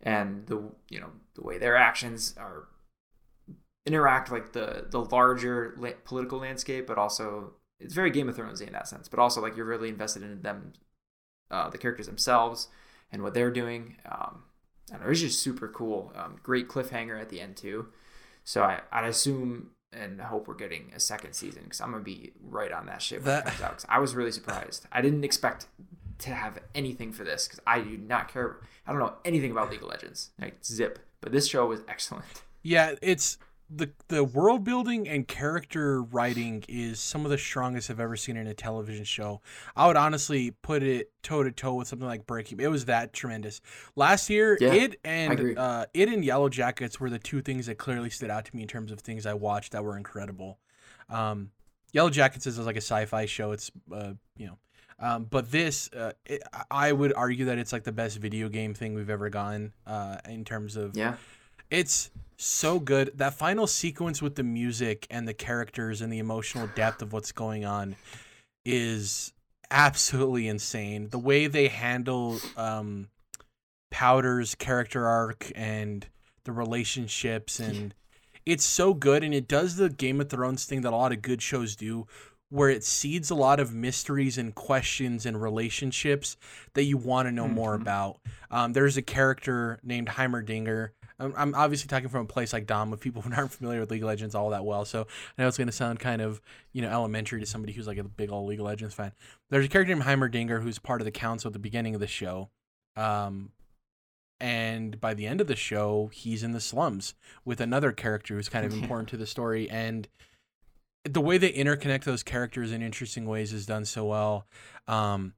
and the you know the way their actions are interact like the the larger la- political landscape, but also it's very Game of Thrones in that sense. But also like you're really invested in them, uh, the characters themselves and what they're doing. Um, and it was just super cool. Um, great cliffhanger at the end too. So I I'd assume and I hope we're getting a second season because I'm gonna be right on that shit when That- it comes out. 'Cause I was really surprised. I didn't expect to have anything for this because I do not care. I don't know anything about League of Legends. Like zip. But this show was excellent. Yeah, it's the the world building and character writing is some of the strongest I've ever seen in a television show. I would honestly put it toe to toe with something like Breaking. It was that tremendous. Last year, Yeah, it and uh, it and Yellow Jackets were the two things that clearly stood out to me in terms of things I watched that were incredible. Um, Yellow Jackets is like a sci-fi show. It's uh, you know. Um, but this, uh, it, I would argue that it's like the best video game thing we've ever gotten uh, in terms of Yeah. It's so good. That final sequence with the music and the characters and the emotional depth of what's going on is absolutely insane. The way they handle um, Powder's character arc and the relationships and it's so good and it does the Game of Thrones thing that a lot of good shows do where it seeds a lot of mysteries and questions and relationships that you want to know more Mhm. about. Um, there's a character named Heimerdinger. I'm, I'm obviously talking from a place like Dom with people who aren't familiar with League of Legends all that well. So I know it's going to sound kind of, you know, elementary to somebody who's like a big old League of Legends fan. There's a character named Heimerdinger who's part of the council at the beginning of the show. Um, and by the end of the show, he's in the slums with another character who's kind of important to the story. And the way they interconnect those characters in interesting ways is done so well. Um,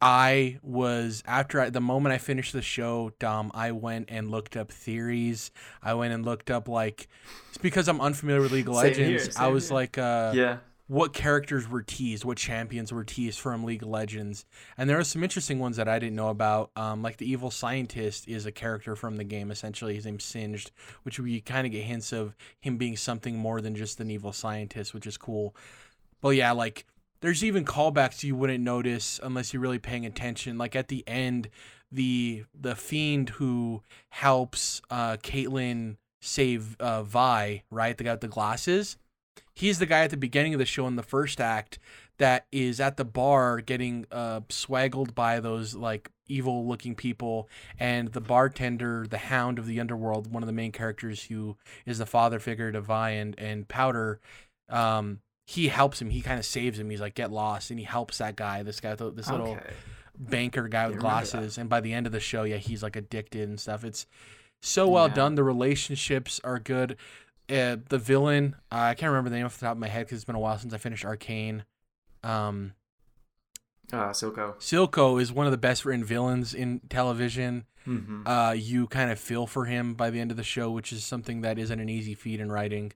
I was after I, the moment I finished the show, Dom. I went and looked up theories. I went and looked up like it's because I'm unfamiliar with League of Same here, Legends. I was here. like, uh, yeah. what characters were teased, what champions were teased from League of Legends, and there are some interesting ones that I didn't know about. Um, like the evil scientist is a character from the game. Essentially, his name's Singed, which we kind of get hints of him being something more than just an evil scientist, which is cool. But yeah, like there's even callbacks you wouldn't notice unless you're really paying attention. Like at the end, the the fiend who helps uh, Caitlyn save uh, Vi, right? The guy with the glasses he's the guy at the beginning of the show in the first act that is at the bar getting uh, swaggled by those like evil looking people and the bartender the hound of the underworld one of the main characters who is the father figure to vi and, and powder um, he helps him he kind of saves him he's like get lost and he helps that guy this guy this little Okay. banker guy with glasses and by the end of the show yeah he's like addicted and stuff it's so well Yeah. done the relationships are good uh, the villain uh, i can't remember the name off the top of my head because it's been a while since i finished arcane um Uh, Silco. silco is one of the best written villains in television Mm-hmm. uh, you kind of feel for him by the end of the show, which is something that isn't an easy feat in writing.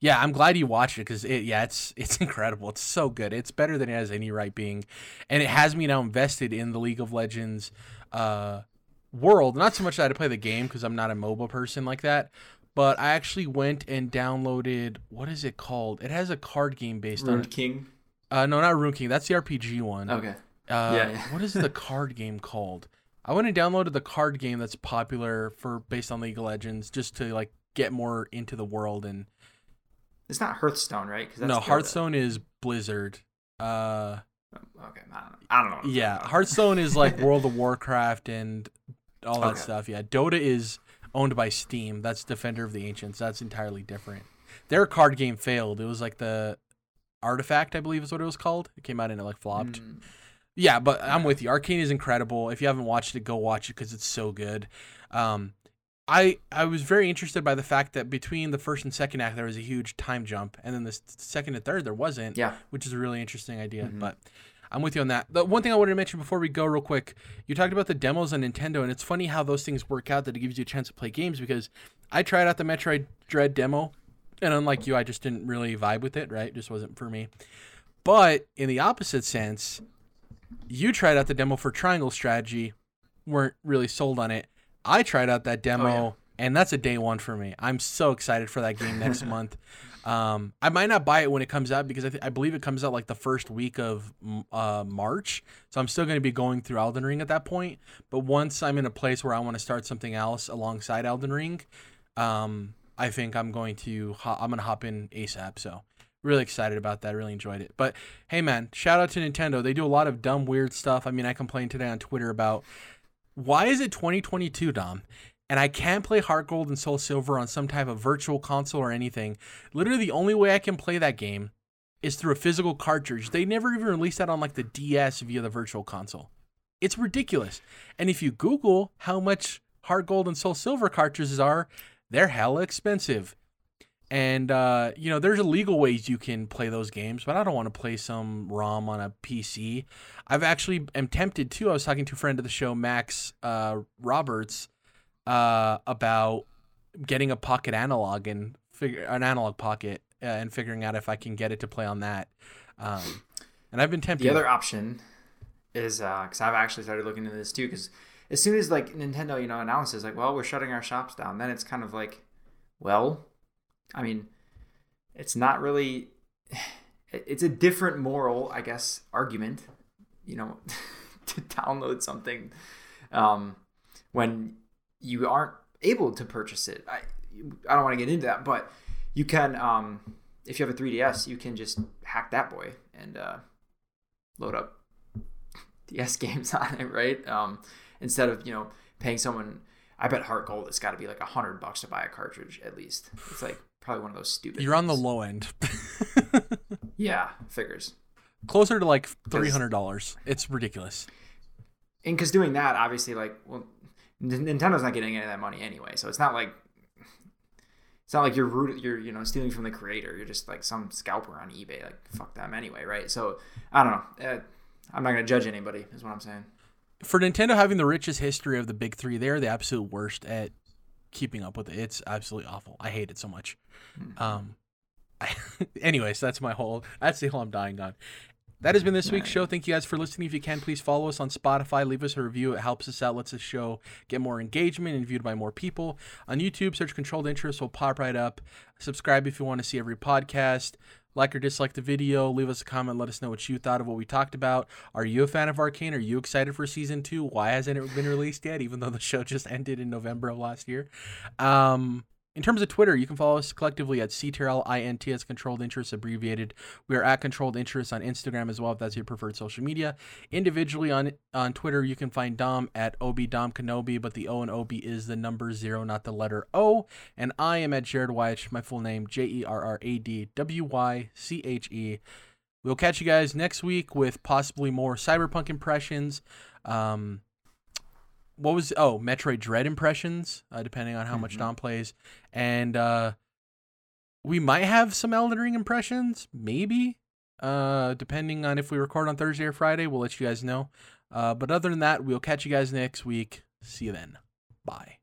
Yeah, I'm glad you watched it because it, yeah, it's it's incredible. It's so good. It's better than it has any right being, and it has me now invested in the League of Legends uh, world. Not so much that I play the game because I'm not a mobile person like that, but I actually went and downloaded what is it called? It has a card game based on. King. Uh, no, not Ruined King. That's the RPG one. Okay. Uh, Yeah, yeah. what is the card game called? I went and downloaded the card game that's popular for based on League of Legends just to like get more into the world and It's not Hearthstone, right? 'Cause that's no Hearthstone is Blizzard. Uh Okay, I don't know. I don't know. yeah. Hearthstone is like World of Warcraft and all that Okay. stuff. Yeah, Dota is owned by Steam. That's Defender of the Ancients. That's entirely different. Their card game failed. It was like the Artifact, I believe is what it was called. It came out and it like flopped. Mm. Yeah, but I'm with you. Arcane is incredible. If you haven't watched it, go watch it because it's so good. Um, I I was very interested by the fact that between the first and second act there was a huge time jump, and then the second and third there wasn't. Yeah. which is a really interesting idea. Mhm. But I'm with you on that. The one thing I wanted to mention before we go, real quick, you talked about the demos on Nintendo, and it's funny how those things work out that it gives you a chance to play games because I tried out the Metroid Dread demo, and unlike you, I just didn't really vibe with it. Right, it just wasn't for me. But in the opposite sense, you tried out the demo for Triangle Strategy, weren't really sold on it. I tried out that demo, Oh, yeah. and that's a day one for me. I'm so excited for that game next month. Um, I might not buy it when it comes out because I, th- I believe it comes out like the first week of uh, March. So I'm still going to be going through Elden Ring at that point. But once I'm in a place where I want to start something else alongside Elden Ring, um, I think I'm going to ho- I'm gonna hop in ASAP. So really excited about that. Really enjoyed it. But hey, man, shout out to Nintendo. They do a lot of dumb, weird stuff. I mean, I complained today on Twitter about why is it 2022, Dom, and I can't play Heart Gold and Soul Silver on some type of virtual console or anything. Literally, the only way I can play that game is through a physical cartridge. They never even released that on like the DS via the virtual console. It's ridiculous. And if you Google how much Heart Gold and Soul Silver cartridges are, they're hella expensive. And uh, you know, there's illegal ways you can play those games, but I don't want to play some ROM on a PC. I've actually am tempted too. I was talking to a friend of the show, Max uh, Roberts, uh, about getting a pocket analog and figure an analog pocket uh, and figuring out if I can get it to play on that. Um, and I've been tempted. The other option is because I've actually started looking into this too. Because as soon as like Nintendo, you know, announces like, well, we're shutting our shops down, then it's kind of like, well, I mean, it's not really. It's a different moral, I guess, argument, you know, to download something um, when you aren't able to purchase it. I I don't want to get into that, but you can um, if you have a 3DS, you can just hack that boy and uh, load up DS games on it, right? Um, instead of you know paying someone. I bet Heart Gold it's got to be like a hundred bucks to buy a cartridge at least. It's like probably one of those stupid. You're on the low end. yeah figures. Closer to like three hundred dollars. It's ridiculous. And because doing that, obviously, like, well, Nintendo's not getting any of that money anyway, so it's not like it's not like you're root, you're you know stealing from the creator. You're just like some scalper on eBay. Like fuck them anyway, right? So I don't know. Uh, I'm not gonna judge anybody. Is what I'm saying. For Nintendo having the richest history of the big three, they're the absolute worst at keeping up with it. It's absolutely awful. I hate it so much. Um, I, anyways, that's my whole. That's the hill I'm dying on. That has been this week's show. Thank you guys for listening. If you can, please follow us on Spotify. Leave us a review. It helps us out, lets us show get more engagement and viewed by more people. On YouTube, search Controlled Interest will pop right up. Subscribe if you want to see every podcast. Like or dislike the video. Leave us a comment. Let us know what you thought of what we talked about. Are you a fan of Arcane? Are you excited for season two? Why hasn't it been released yet? Even though the show just ended in November of last year. Um, in terms of Twitter, you can follow us collectively at CTRLINT Controlled Interest abbreviated. We are at Controlled Interest on Instagram as well, if that's your preferred social media. Individually on on Twitter, you can find Dom at OB Kenobi, but the O and OB is the number zero, not the letter O. And I am at Jerrad Wyche, my full name, J E R R A D W Y C H E. We'll catch you guys next week with possibly more Cyberpunk impressions. Um, what was oh Metroid Dread impressions, uh, depending on how much Mhm. Dom plays, and uh, we might have some Elden Ring impressions, maybe. Uh, depending on if we record on Thursday or Friday, we'll let you guys know. Uh, but other than that, we'll catch you guys next week. See you then. Bye.